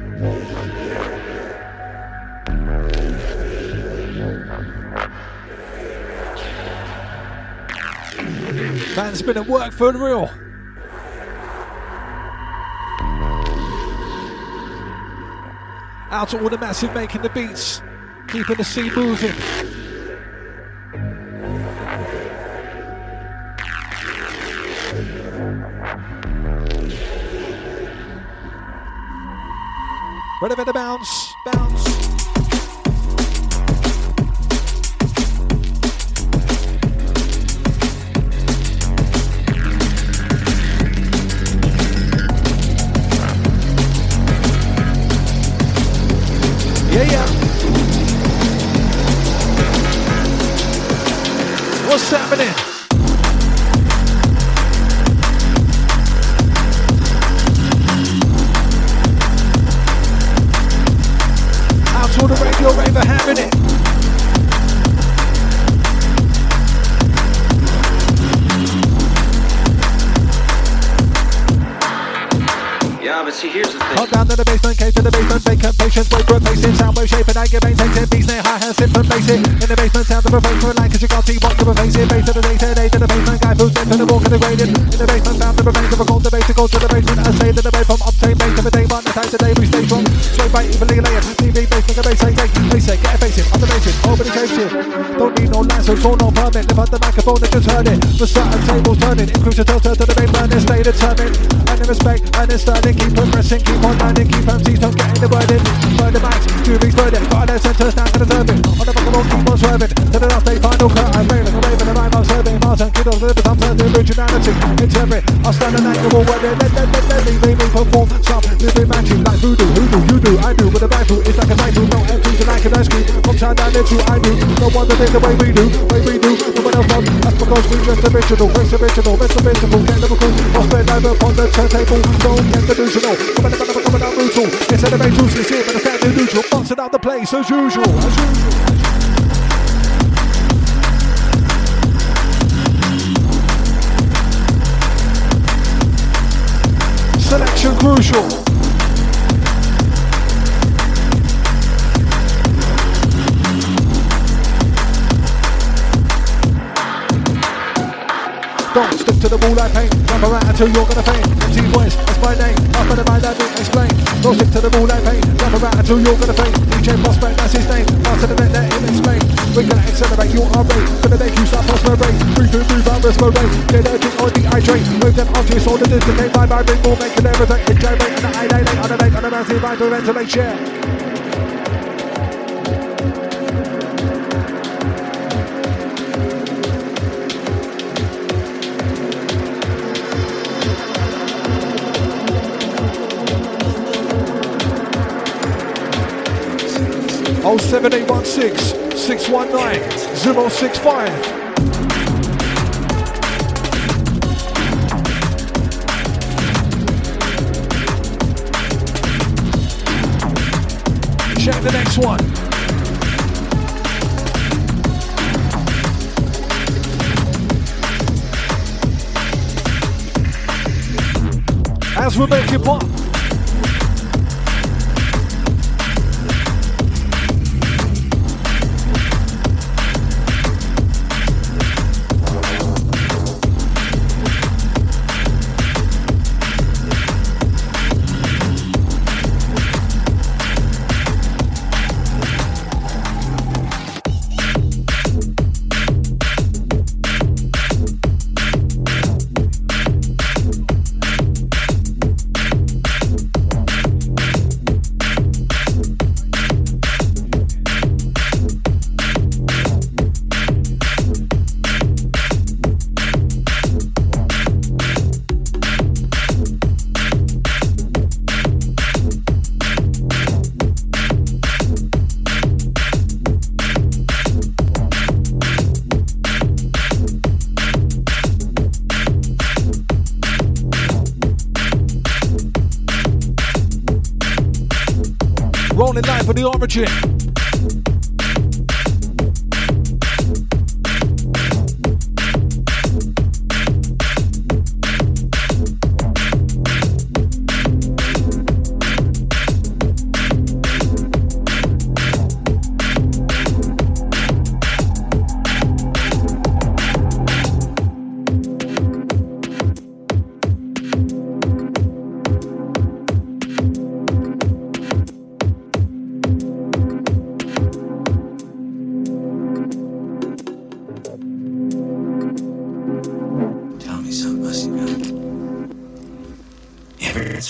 Man's been at work for real. Out to all the massive making the beats, keeping the scene moving. Ready for the bounce, bounce. Basement, the basement, vacant patience, a pacing, sound wave shape, and I maintained, ten beats, near high hands, from basic. In the basement, sound of a a line, cause you can't see what you're. Base to the to day to the basement, guy who's dead the walk and the grading. In the basement, found the remains of a cold debate to to the basement, and stay to the bay from obtain base to the day one, the time today we stay strong. Straight by evenly layered, TV base, make a base, say, nobody chase it. Don't need no license, so no permit, lift up the microphone and just heard it. The certain tables turning, increase the turn to the main burning, stay determined. And in respect, and in sterling, keep progressing, keep on landing, keep MCs, don't get in the word in. Burn the two weeks burning, got their centers down to the turbine. On the all, keep on swerving, to the last day, final cut, I'm railing, from the rhyme, I'm serving, Martin, kid of the I'm turning originality, interpret, I stand an angle, where they let, let, let, let me, me, perform some living magic like voodoo, hoodoo, you do, I do, with a rifle, it's like a rifle, no empties ice cream, from time down into I do, no one that the way we do, way we do, no one else does, that's because we just original, race original, best original, get Liverpool, off the dive upon the turntable, don't get delusional, coming up, coming up, coming out brutal, it's elevated, it's here, but it's standing neutral, bouncing out the place as usual, as usual. Selection crucial. Don't stick to the ball like paint. Jump around until you're gonna faint. MC voice, that's my name. Up the mind, I didn't explain. Don't stick to the ball like paint. Jump around until you're gonna faint. DJ Prospect, that's his name. Out to the net, let him explain. We're gonna accelerate your heart rate. Gonna make you start prosperate. Breathe through, breathe out, respirate. Get urgent or dehydrate. Move them objects or the dislocate. My vibrate, more make an everything. Enjoy and I lay, on a lake, on a massive vibe to ventilate, yeah. 07816 619 065. Check the next one. As we make it Pop.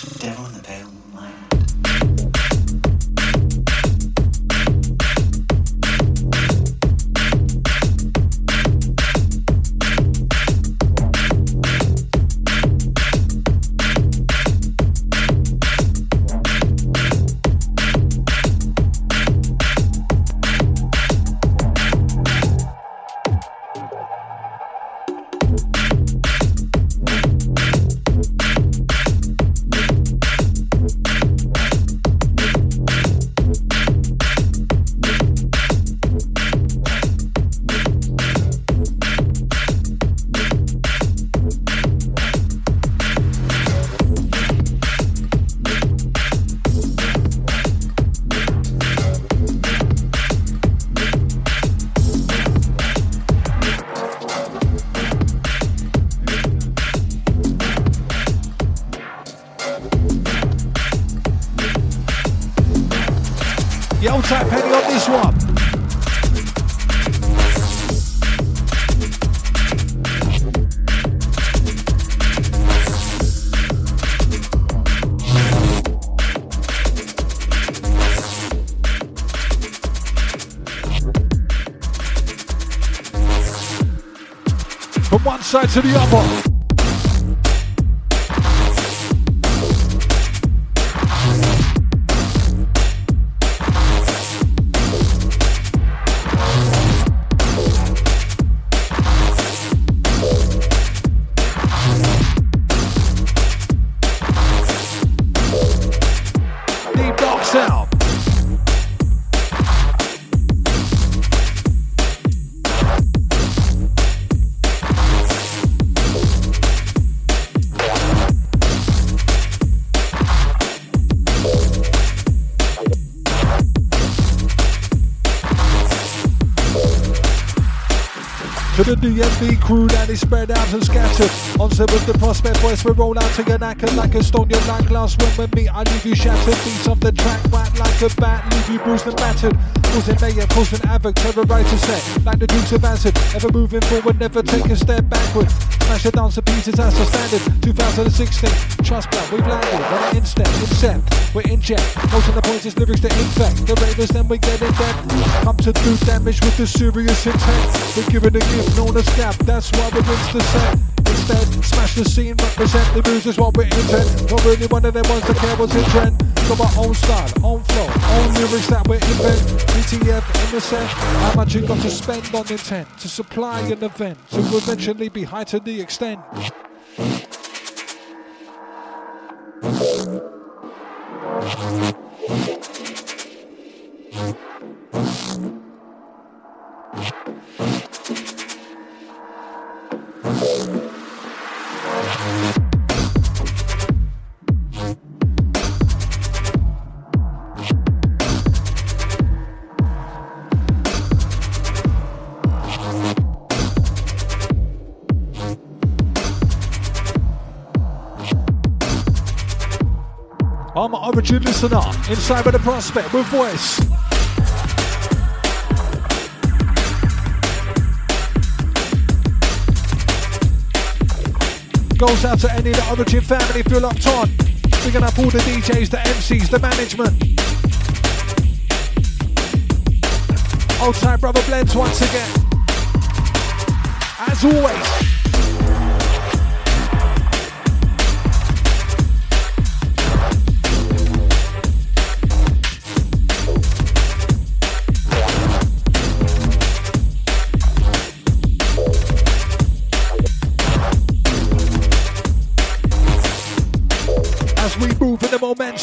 You ever side to the other. DMV crew that is spread out and scattered. On set with the prospect voice, we roll out to get knackered like a stone. Your like glass when we I leave you shattered. Beats off the track, whack like a bat, leave you bruised and battered. Causing mayhem, causing havoc, terrorize set. Like the Dukes of Hazzard, ever moving forward, never take a step backward. Smash it down to pieces, that's the standard. 2016, trust blood, we've landed. On an instant, incept, we're in inject. Most of the points is lyrics to infect. The ravers, then we get in depth. Come to do damage with the serious intent. We're giving a gift known as gap, that's why we're rinse the set. Instead, smash the scene, represent the moves is what we're intent. Not really one of them ones that care what's in trend. Got our own style, own flow, own lyrics that we invent. The set, how much you got to spend on intent to supply an event to eventually be high to the extent. Origin listener inside of the prospect with voice. Goes out to any of the origin family you're locked on. We're gonna pull the DJs, the MCs, the management. Old time brother blends once again. As always.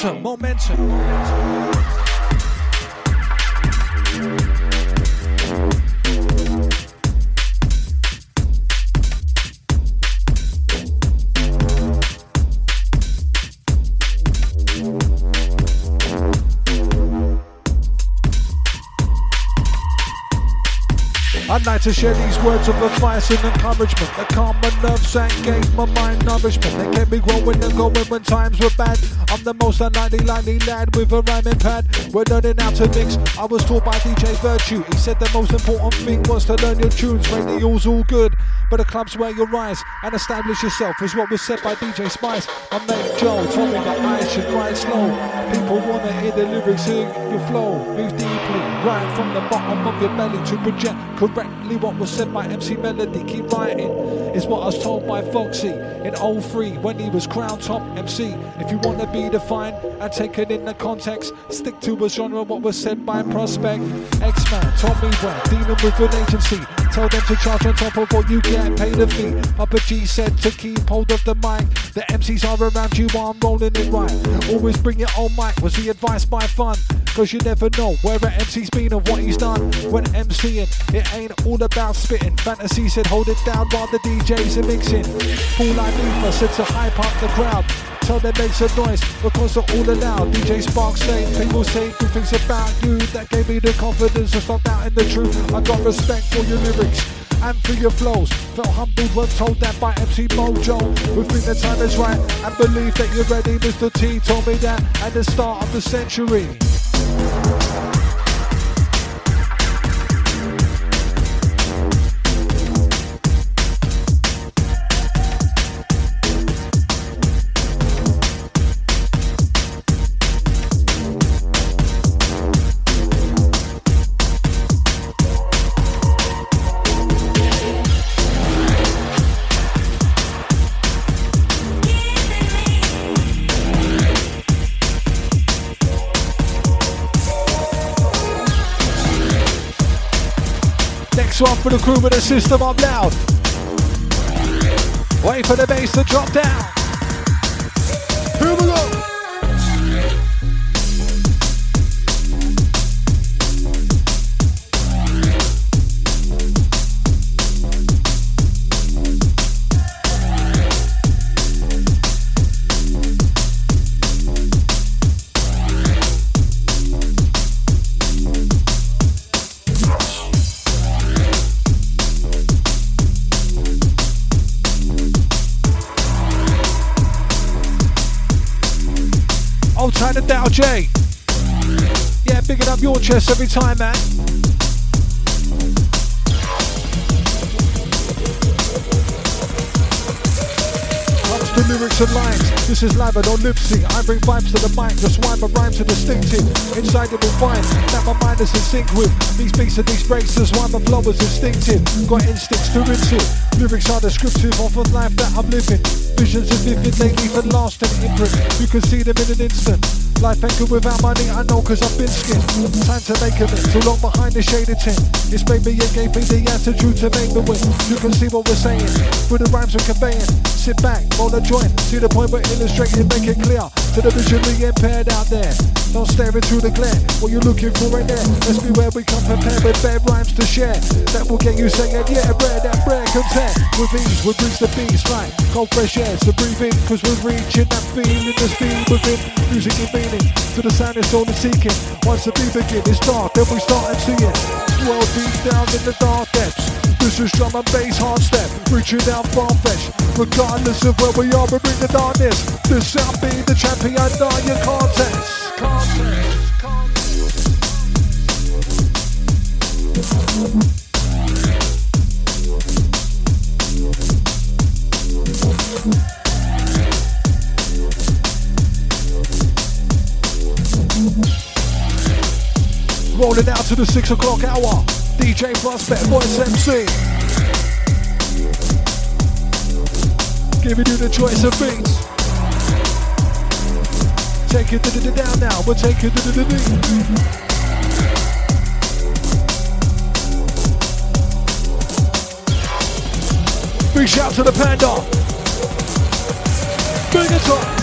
Momentum, momentum, like to share these words of advice and encouragement that calm my nerves and gave my mind nourishment. They kept me growing and going when times were bad. I'm the most unlikely likely lad with a rhyming pad. We're learning how to mix. I was taught by DJ Virtue. He said the most important thing was to learn your tunes. Radio's all good, but the club's where you rise and establish yourself is what was said by DJ Spice. My mate Joe told me that I should ride slow. People wanna hear the lyrics, hear your flow. Move deeply, right from the bottom of your belly to project correctly what was said by MC Melody. Keep writing, is what I was told by Foxy in 03 when he was crown top MC. If you wanna be defined and take it in the context, stick to a genre what was said by Prospect. X-Man told me when dealing with an agency, tell them to charge on top of what you get paid a fee. Upper G said to keep hold of the mic. The MCs are around you while I'm rolling it right. Always bring your own mic was the advice by fun. Cause you never know where an MC's been and what he's done. When MCing, it ain't all about spitting. Fantasy said hold it down while the DJs are mixing. Full ether said to hype up the crowd. Tell them make some noise because they're all allowed. DJ Spark say people say good things about you. That gave me the confidence to stop doubting the truth. I got respect for your lyrics and for your flows. Felt humbled when told that by MC Mojo. We think the time is right and believe that you're ready. Mr. T told me that at the start of the century. One for the crew with the system up loud. Wait for the bass to drop down. Here we go. Your chest every time, man. Lyrics and lines. This is live and on lip sync. I bring vibes to the mic, that's why my rhymes are distinctive. Inside it will find that my mind is in sync with these beats and these breaks. That's why my flow is instinctive. Got instincts to rinse it. Lyrics are descriptive of the life that I'm living. Visions are vivid, they leave a lasting imprint. You can see them in an instant. Life ain't good without money, I know cause I've been skinned. Time to make a it, too long behind the shaded tent. It's made me and gave me the attitude to make the win. You can see what we're saying, through the rhymes we're conveying. Sit back, roll a joint, see the point we're illustrating, make it clear to the visually impaired out there. Don't stare into the glare, what you're looking for right there. Let's be where we come prepared with bad rhymes to share. That will get you saying, yeah, bread, that bread content. With ease, we reach the beast, right? Cold fresh air, so breathe in, cause we're reaching that feeling, the speed within. Music and meaning, to the sound it's only seeking. Once the beat begin, it's dark, then we start see it. well deep down in the dark depths. This is drum and bass hard step, reaching out far fetched. Regardless of where we are, we bring the darkness. This sound be the champion, on your contest. Rolling out to the six o'clock hour. DJ Prospect, Voice MC. Giving you the choice of beats. Take it down now, we'll take it the. Big shout to the panda. Big it up.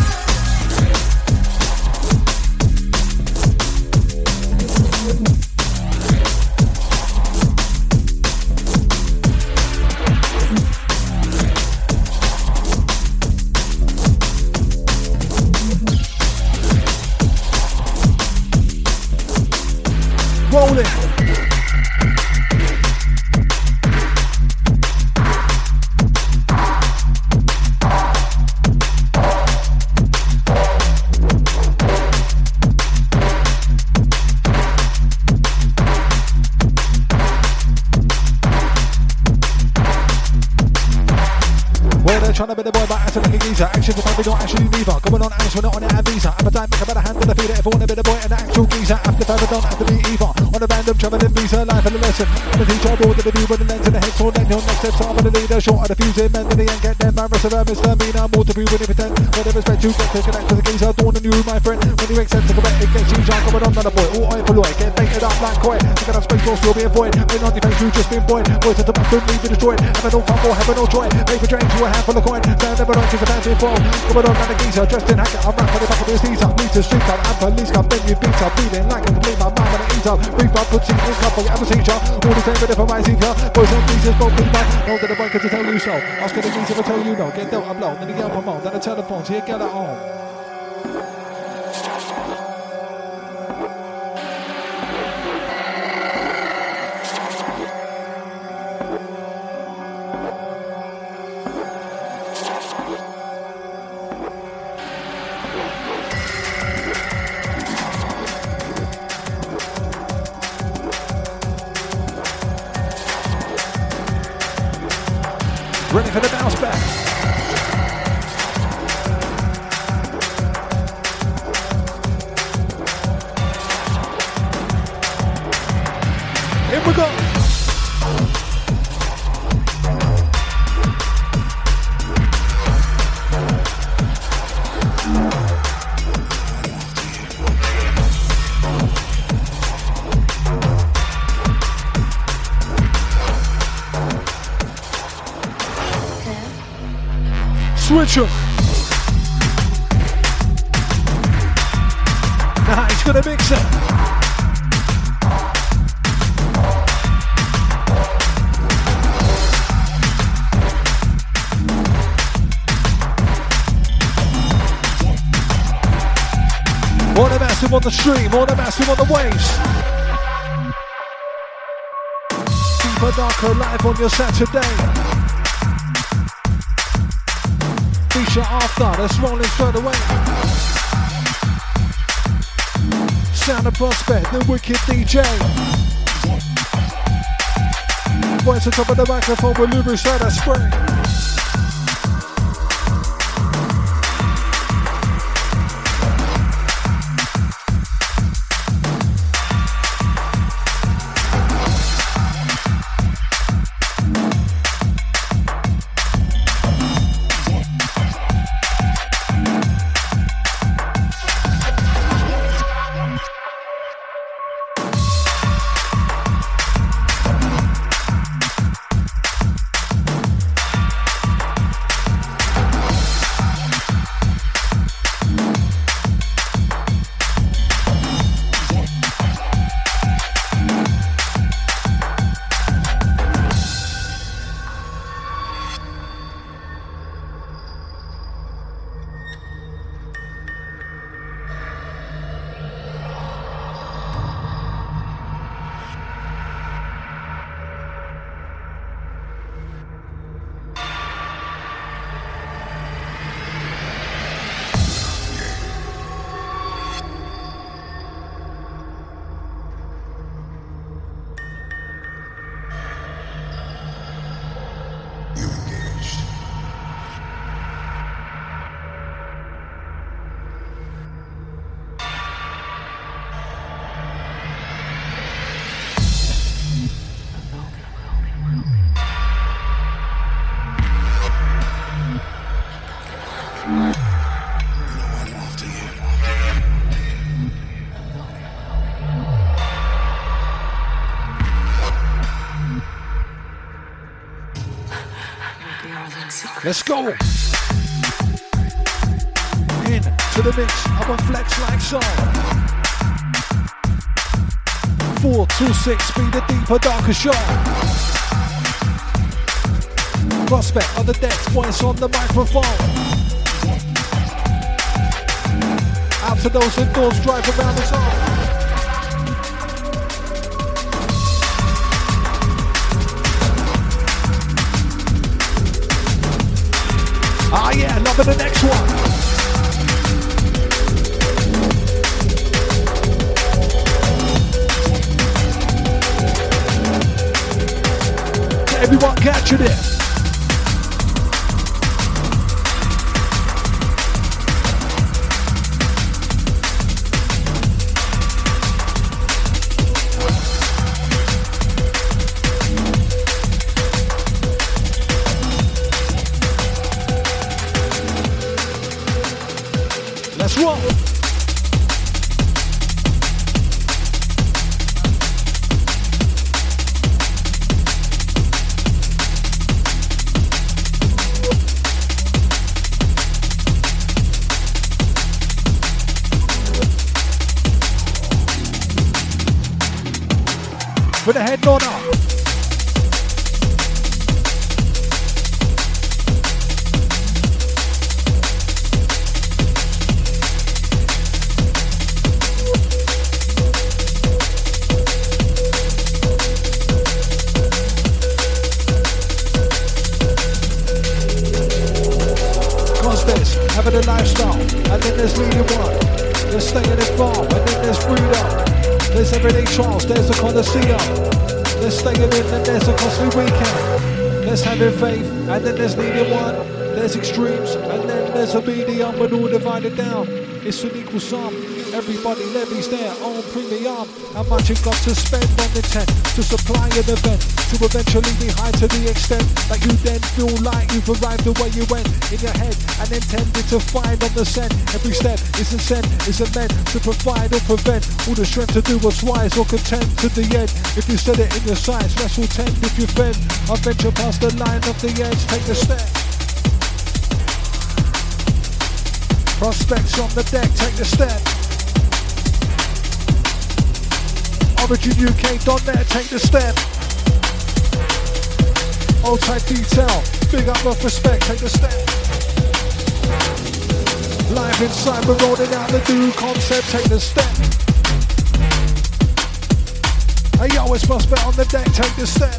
Trying to be the boy, but acting like a geezer. Action the we not actually neither. Coming on, Alice, not on it, and visa. Appetite, make a better hand with the feeder. If I want to be the boy and the actual geezer, after don't have to be either. On a random traveling visa, life and a lesson. I'm a teacher, board the view with the lens in the head, so then your next steps are for the leader. Short of the fusing, mentally, and get them. Embarrassed of misdemeanor, more to be when you pretend. Whatever respect you get to connect to the geezer, dawn on you, my friend. When you accept to correct, it gets you, John, coming on, another boy. All eye for loy, get baited up like. Look at that space, you'll be avoid. When on face, you just been void. Voice at the back, couldn't leave you destroyed. Having no fun for, having no joy. Paper drain to a handful of coin. Stand never on cause the fancy fall. Coming on like a geezer, dressed in hacker. I'm rapping the back of his knees up. Meet the street up, and police come, then you beat up. Feeling like I can leave my mind when I eat up. Up, put in couple, I'm a teacher. All the same, but if I'm my teacher. Boys and geezers, both be back. That the bike to tell you so. Ask the geezer to tell you no. Get dealt, I'm low. Then you get up, I'm on. Then the telephones, here, get it on. Switch Nah, he's gonna mix it. All the massive on the stream, all the massive on the waves. Deeper Darker live on your Saturday. Feature after. That's rolling straight away. Sound of Prospect, the wicked DJ. Voice on top of the microphone with right at spring. Let's go. In to the mix of a flex like two, six, be the deeper, darker show. Prospect on the decks, voice on the microphone. Out to those indoors, drive around the zone. Ah yeah, loving the next one. Everyone catching it. Let's. With the head on up. A Colosseum. There's staying in, and there's a costly weekend. There's having faith, and then there's needing one. There's extremes, and then there's a medium, but all divided down. It's an equal sum. Everybody levies their own premium. How much you got to spend on the tent to supply an event to eventually be high to the extent that you then feel like you've arrived the way you went in your head and intended to find on the scent. Every step is a sent, is a meant to provide or prevent all the strength to do what's wise or content to the end. If you set it in your sights, rest will tend if you fend. I venture past the line of the edge, take a step. Prospects on the deck, take the step. OriginUK.net, take the step. Old type detail, big up of respect, take the step. Live inside, we're rolling out the new concept, take the step. Hey yo, it's Prospect on the deck, take the step.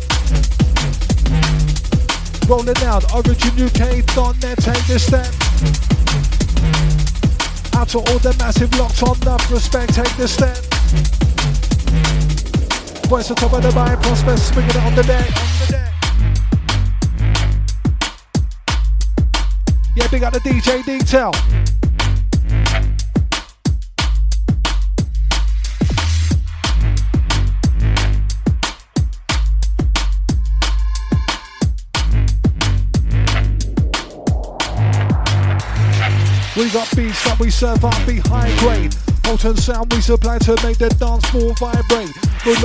Rolling out, OriginUK.net, take the step. Out to all the massive locks on enough respect, take the step. Voice on top of the mind, prospect swinging it on the deck. On the deck. Yeah, big up the DJ detail. We got beats that we serve up, be high grade. Potent sound we supply to make the dance floor vibrate.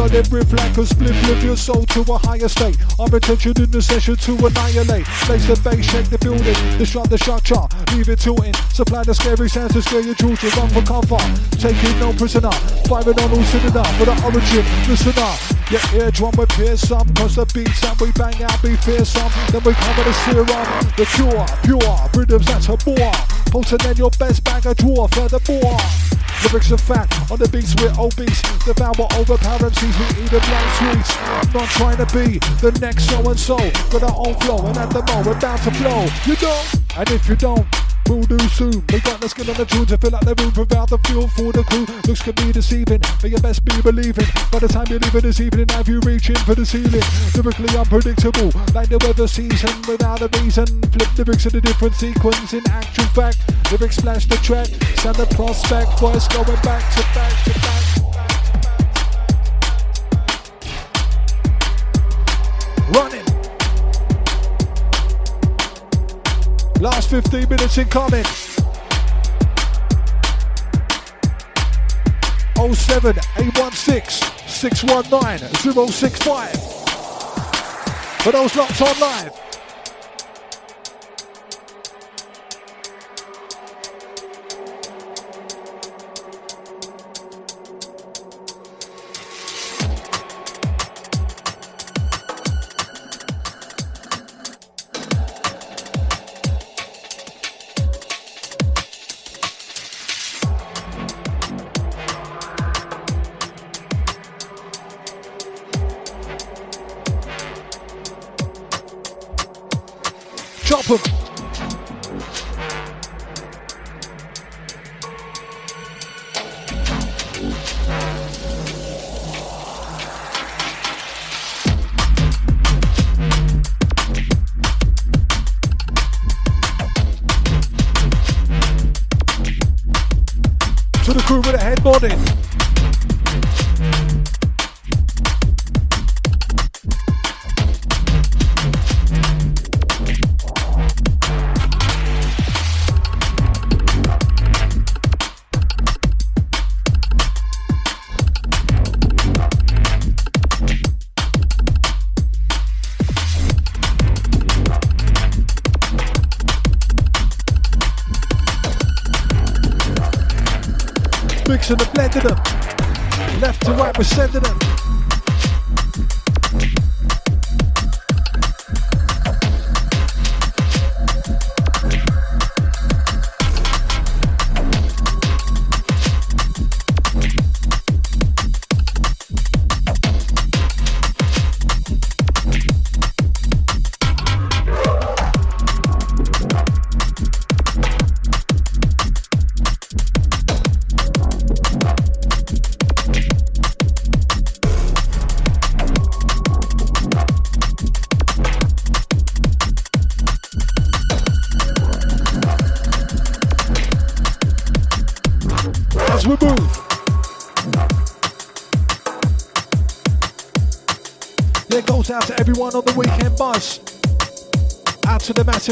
On every flank and split lift your soul to a higher state. Our attention in the session to annihilate. Place the bass, shake the building, disrupt the structure, leave it tilting. Supply the scary sounds to scare your children, run for cover. Taking no prisoner, firing on all cylinder for the origin. Listen up, your eardrum will pierce some, cause the beats that we bang out be fearsome. Then we come with the serum, the cure, pure, rhythms that's a more. Potent than your best bag of draw, furthermore. Lyrics are fat, on the beats we're obese. Devour overpower MCs, we eat them like sweets. Not trying to be the next so and so. Got our own flow, and at the moment bound to blow. You know, and if you don't, we'll do soon. They got the skill and the tune to fill out the room, provide the fuel for the crew. Looks can be deceiving, but you best be believing. By the time you leave it this evening, have you reaching for the ceiling? Lyrically unpredictable, like the weather season without a reason. Flip lyrics in a different sequence. In actual fact, lyrics splash the track, send the prospect voice going back to back to back. Running. Last 15 minutes incoming. 07 816 619 065. For those locked on live.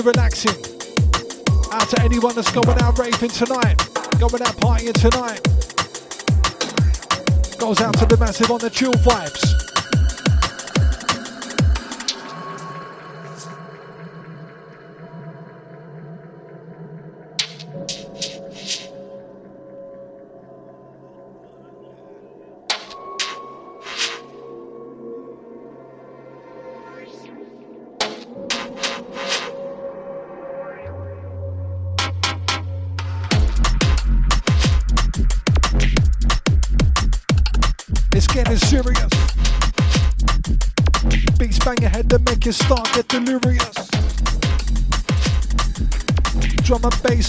Relaxing. Out to anyone that's going out raving tonight. Going out partying tonight. Goes out to the massive on the chill vibes.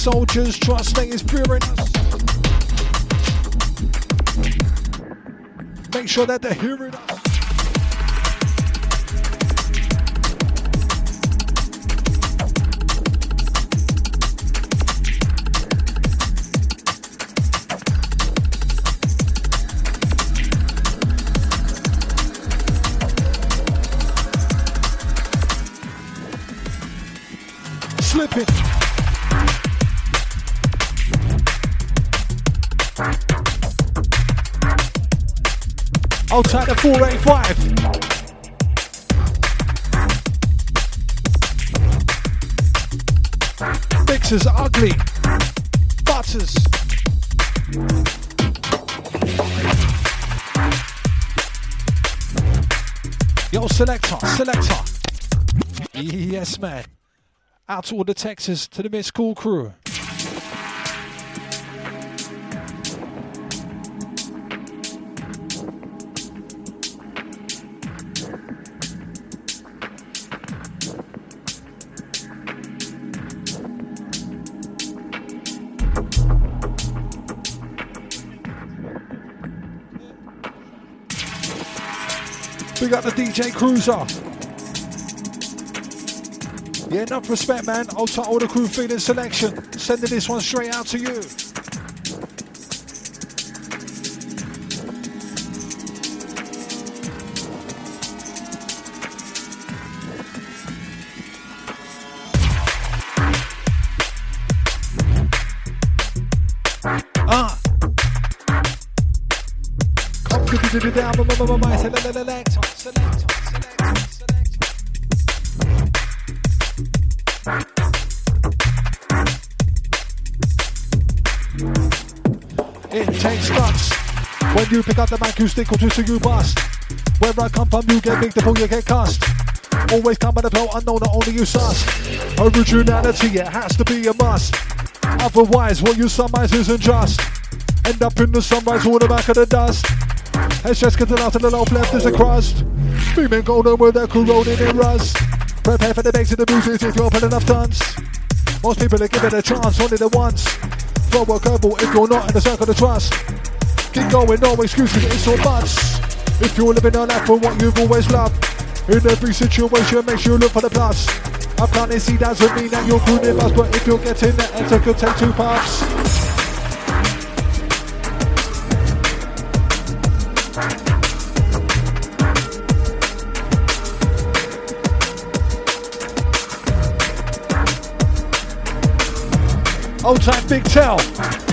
Soldiers trust they is pure in us. Make sure that they're hearing us. 485. Mixers ugly. Butters. Yo, selector, selector. Yes, man. Out to all the Texas, to the Miss Cool crew. We got the DJ Cruiser. Yeah, enough respect, man. Old all the crew feeling selection. Sending this one straight out to you. The you stick or twist or you bust. Where I come from, you get big before you get cussed. Always come at the belt, I know not only you sus. Originality, it has to be a must. Otherwise, what you surmise isn't just. End up in the sunrise, all the back of the dust. Heads just getting out to the low left is a crust. Beaming golden with a corroding in rust. Prepare for the bass of the music if you're putting enough tons. Most people are given a chance only the once. Throw a curveball if you're not in the circle of trust. Keep going, no excuses, it's all buts. If you're living a life for what you've always loved. In every situation, make sure you look for the plus. I'm planting seed doesn't mean that you're pruning us, but if you're getting the enter, could take two puffs. Old time Big Tell.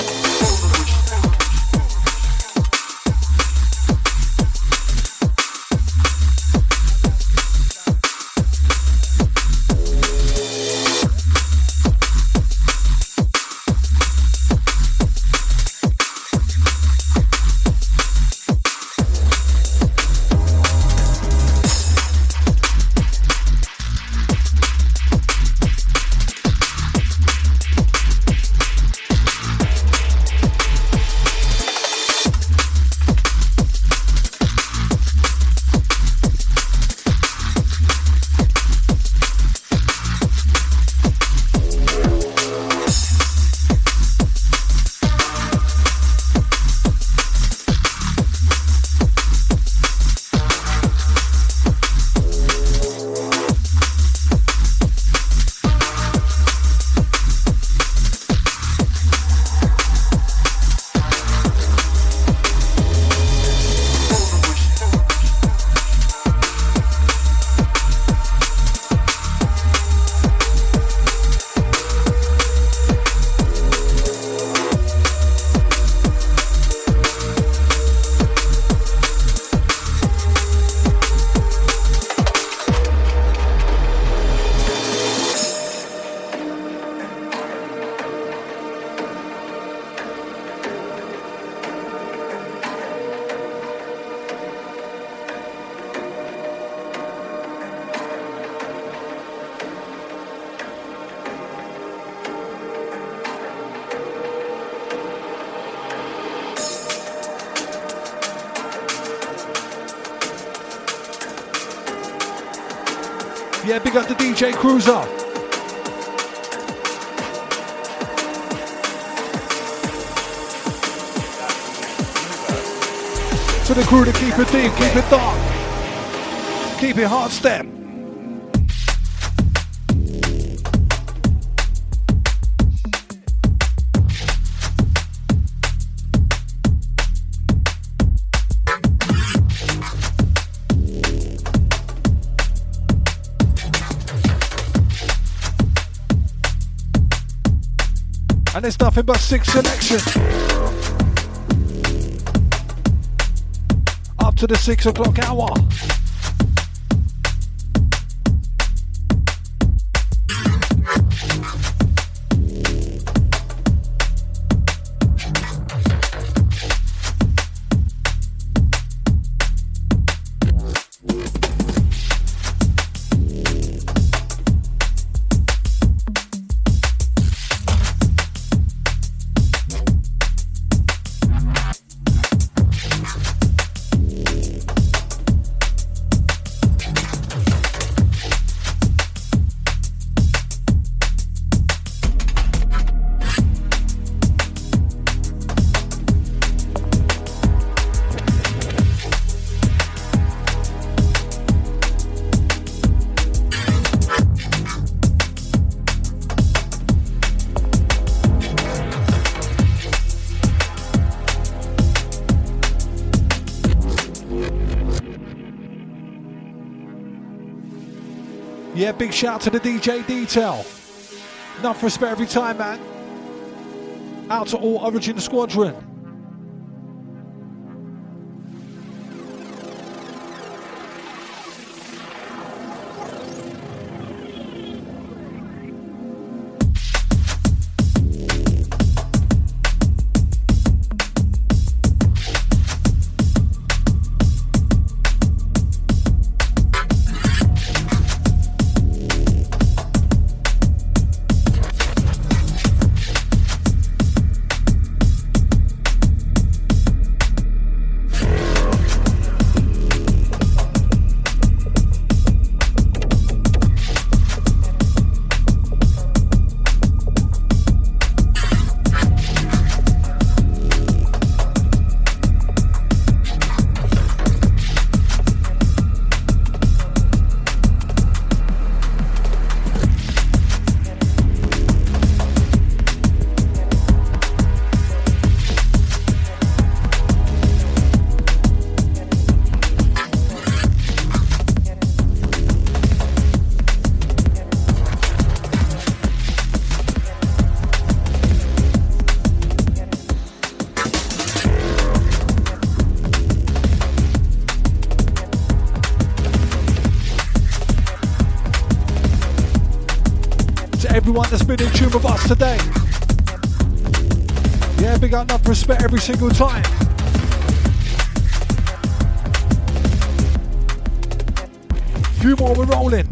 DJ Cruiser. To the crew to keep it deep, keep it dark, keep it hard step. And it's nothing but six selection. Up to the six o'clock hour. Big shout to the DJ Detail. Enough for spare every time, man. Out to all Origin Squadron. respect every single time. Few more, we're rolling.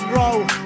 Bro.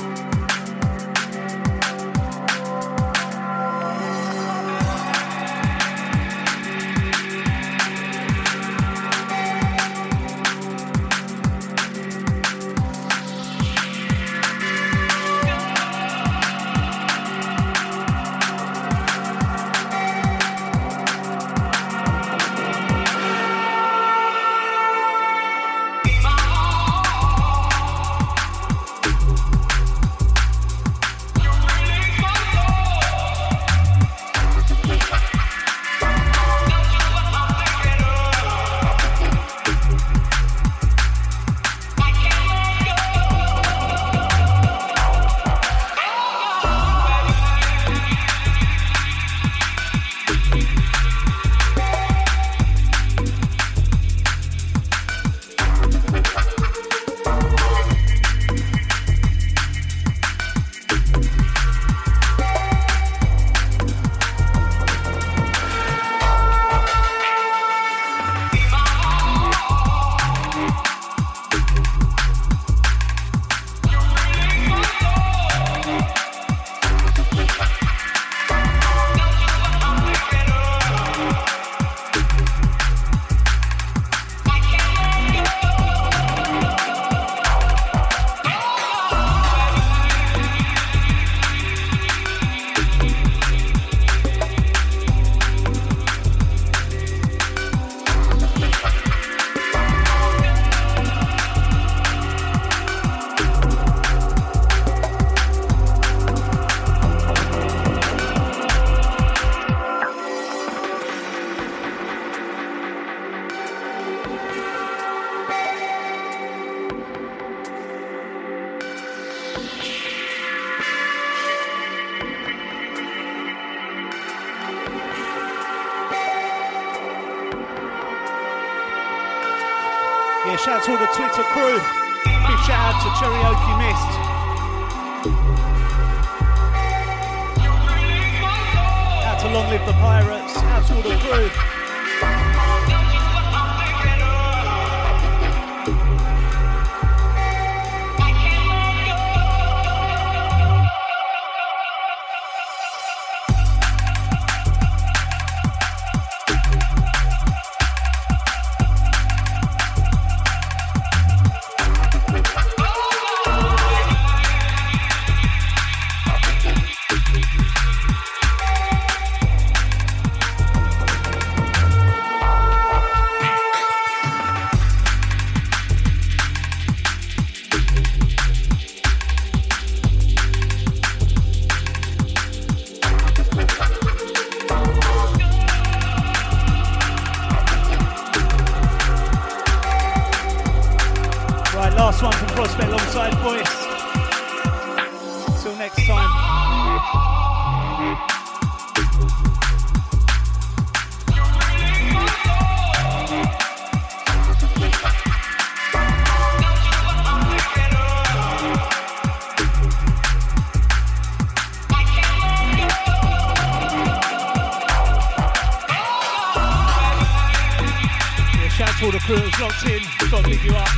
To all the crew that's locked in. Got to big you up.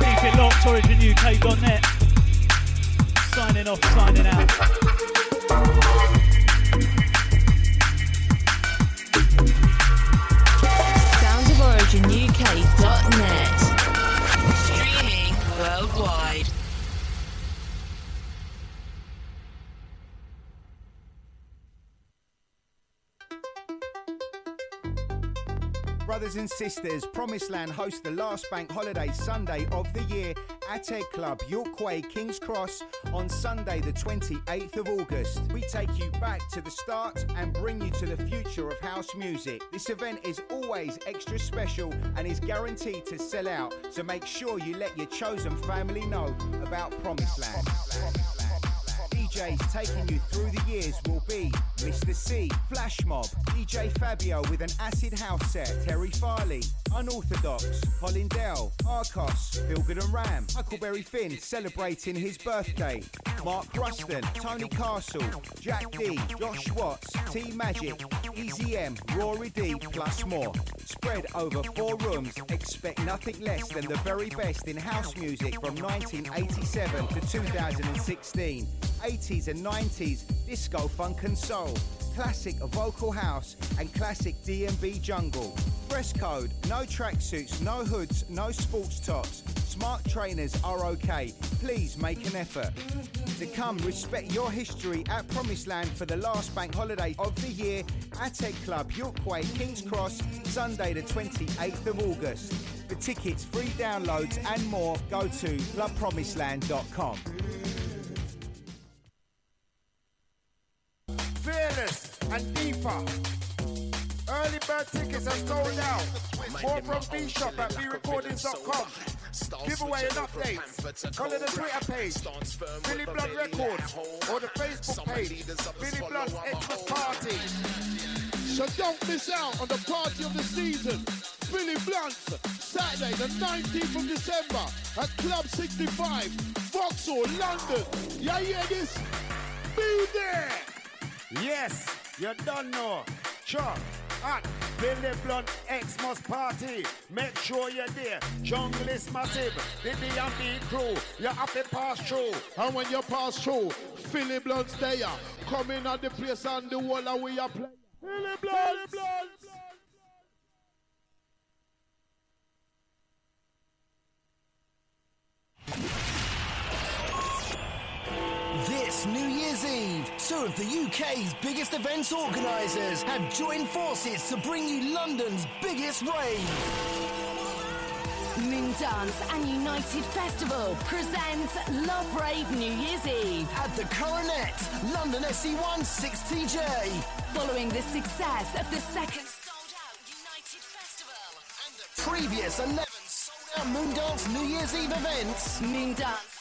Keep it locked, originuk.net. Signing off, signing out. Sounds of Origin UK.net. Streaming worldwide. Brothers and sisters, Promised Land hosts the last bank holiday Sunday of the year at Egg Club, York Way, King's Cross on Sunday, the 28th of August. We take you back to the start and bring you to the future of house music. This event is always extra special and is guaranteed to sell out, so make sure you let your chosen family know about Promised Land. DJs taking you through the years will be Mr. C, Flash Mob, DJ Fabio with an acid house set, Terry Farley, Unorthodox, Colin Dale, Arcos, Philgood and Ram, Huckleberry Finn celebrating his birthday, Mark Ruston, Tony Castle, Jack D, Josh Watts, T Magic, Easy M, Rory D, plus more. Spread over four rooms, expect nothing less than the very best in house music from 1987 to 2016. 80s and 90s, disco, funk and soul, classic vocal house, and classic D&B jungle. Dress code, no tracksuits, no hoods, no sports tops. Smart trainers are okay. Please make an effort. To come, respect your history at Promised Land for the last bank holiday of the year at Egg Club, York Way, King's Cross, Sunday the 28th of August. For tickets, free downloads and more, go to clubpromiseland.com. fearless and deeper. Early bird tickets are sold out. More from B Shop at brecordings.com. Giveaway and updates. Follow the Twitter page, Philly Blunt Records, or the Facebook page, Philly Blunt's Xmas Party. So don't miss out on the party of the season. Philly Blunt's Saturday, the 19th of December at Club 65, Vauxhall, London. Yeah, yeah, this. Be there. Yes, you don't know. Sure. At Philly Blunt Xmas Party. Make sure you're there. Jungle is massive. The D&B crew. You have to pass through. And when you pass through, Philly Blunt's there. Come in at the place and the wall and we are playing. Philly Blunt. New Year's Eve, two of the UK's biggest events organisers have joined forces to bring you London's biggest rave. Moondance and United Festival presents Love Rave New Year's Eve at the Coronet, London SE1 6TJ. Following the success of the second sold-out United Festival and the previous 11 sold-out Moondance New Year's Eve events, Moondance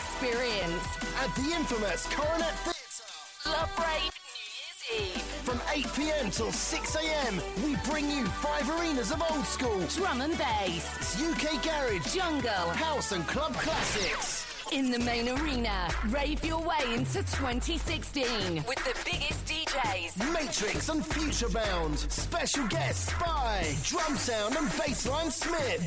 experience. At the infamous Coronet Theatre. Love Rave New Year's Eve from 8 pm till 6 am, we bring you five arenas of old school, drum and bass, UK garage, jungle, house and club classics. In the main arena, rave your way into 2016 with the biggest DJs Matrix and Futurebound, special guest Spy, Drumsound and Bassline Smith,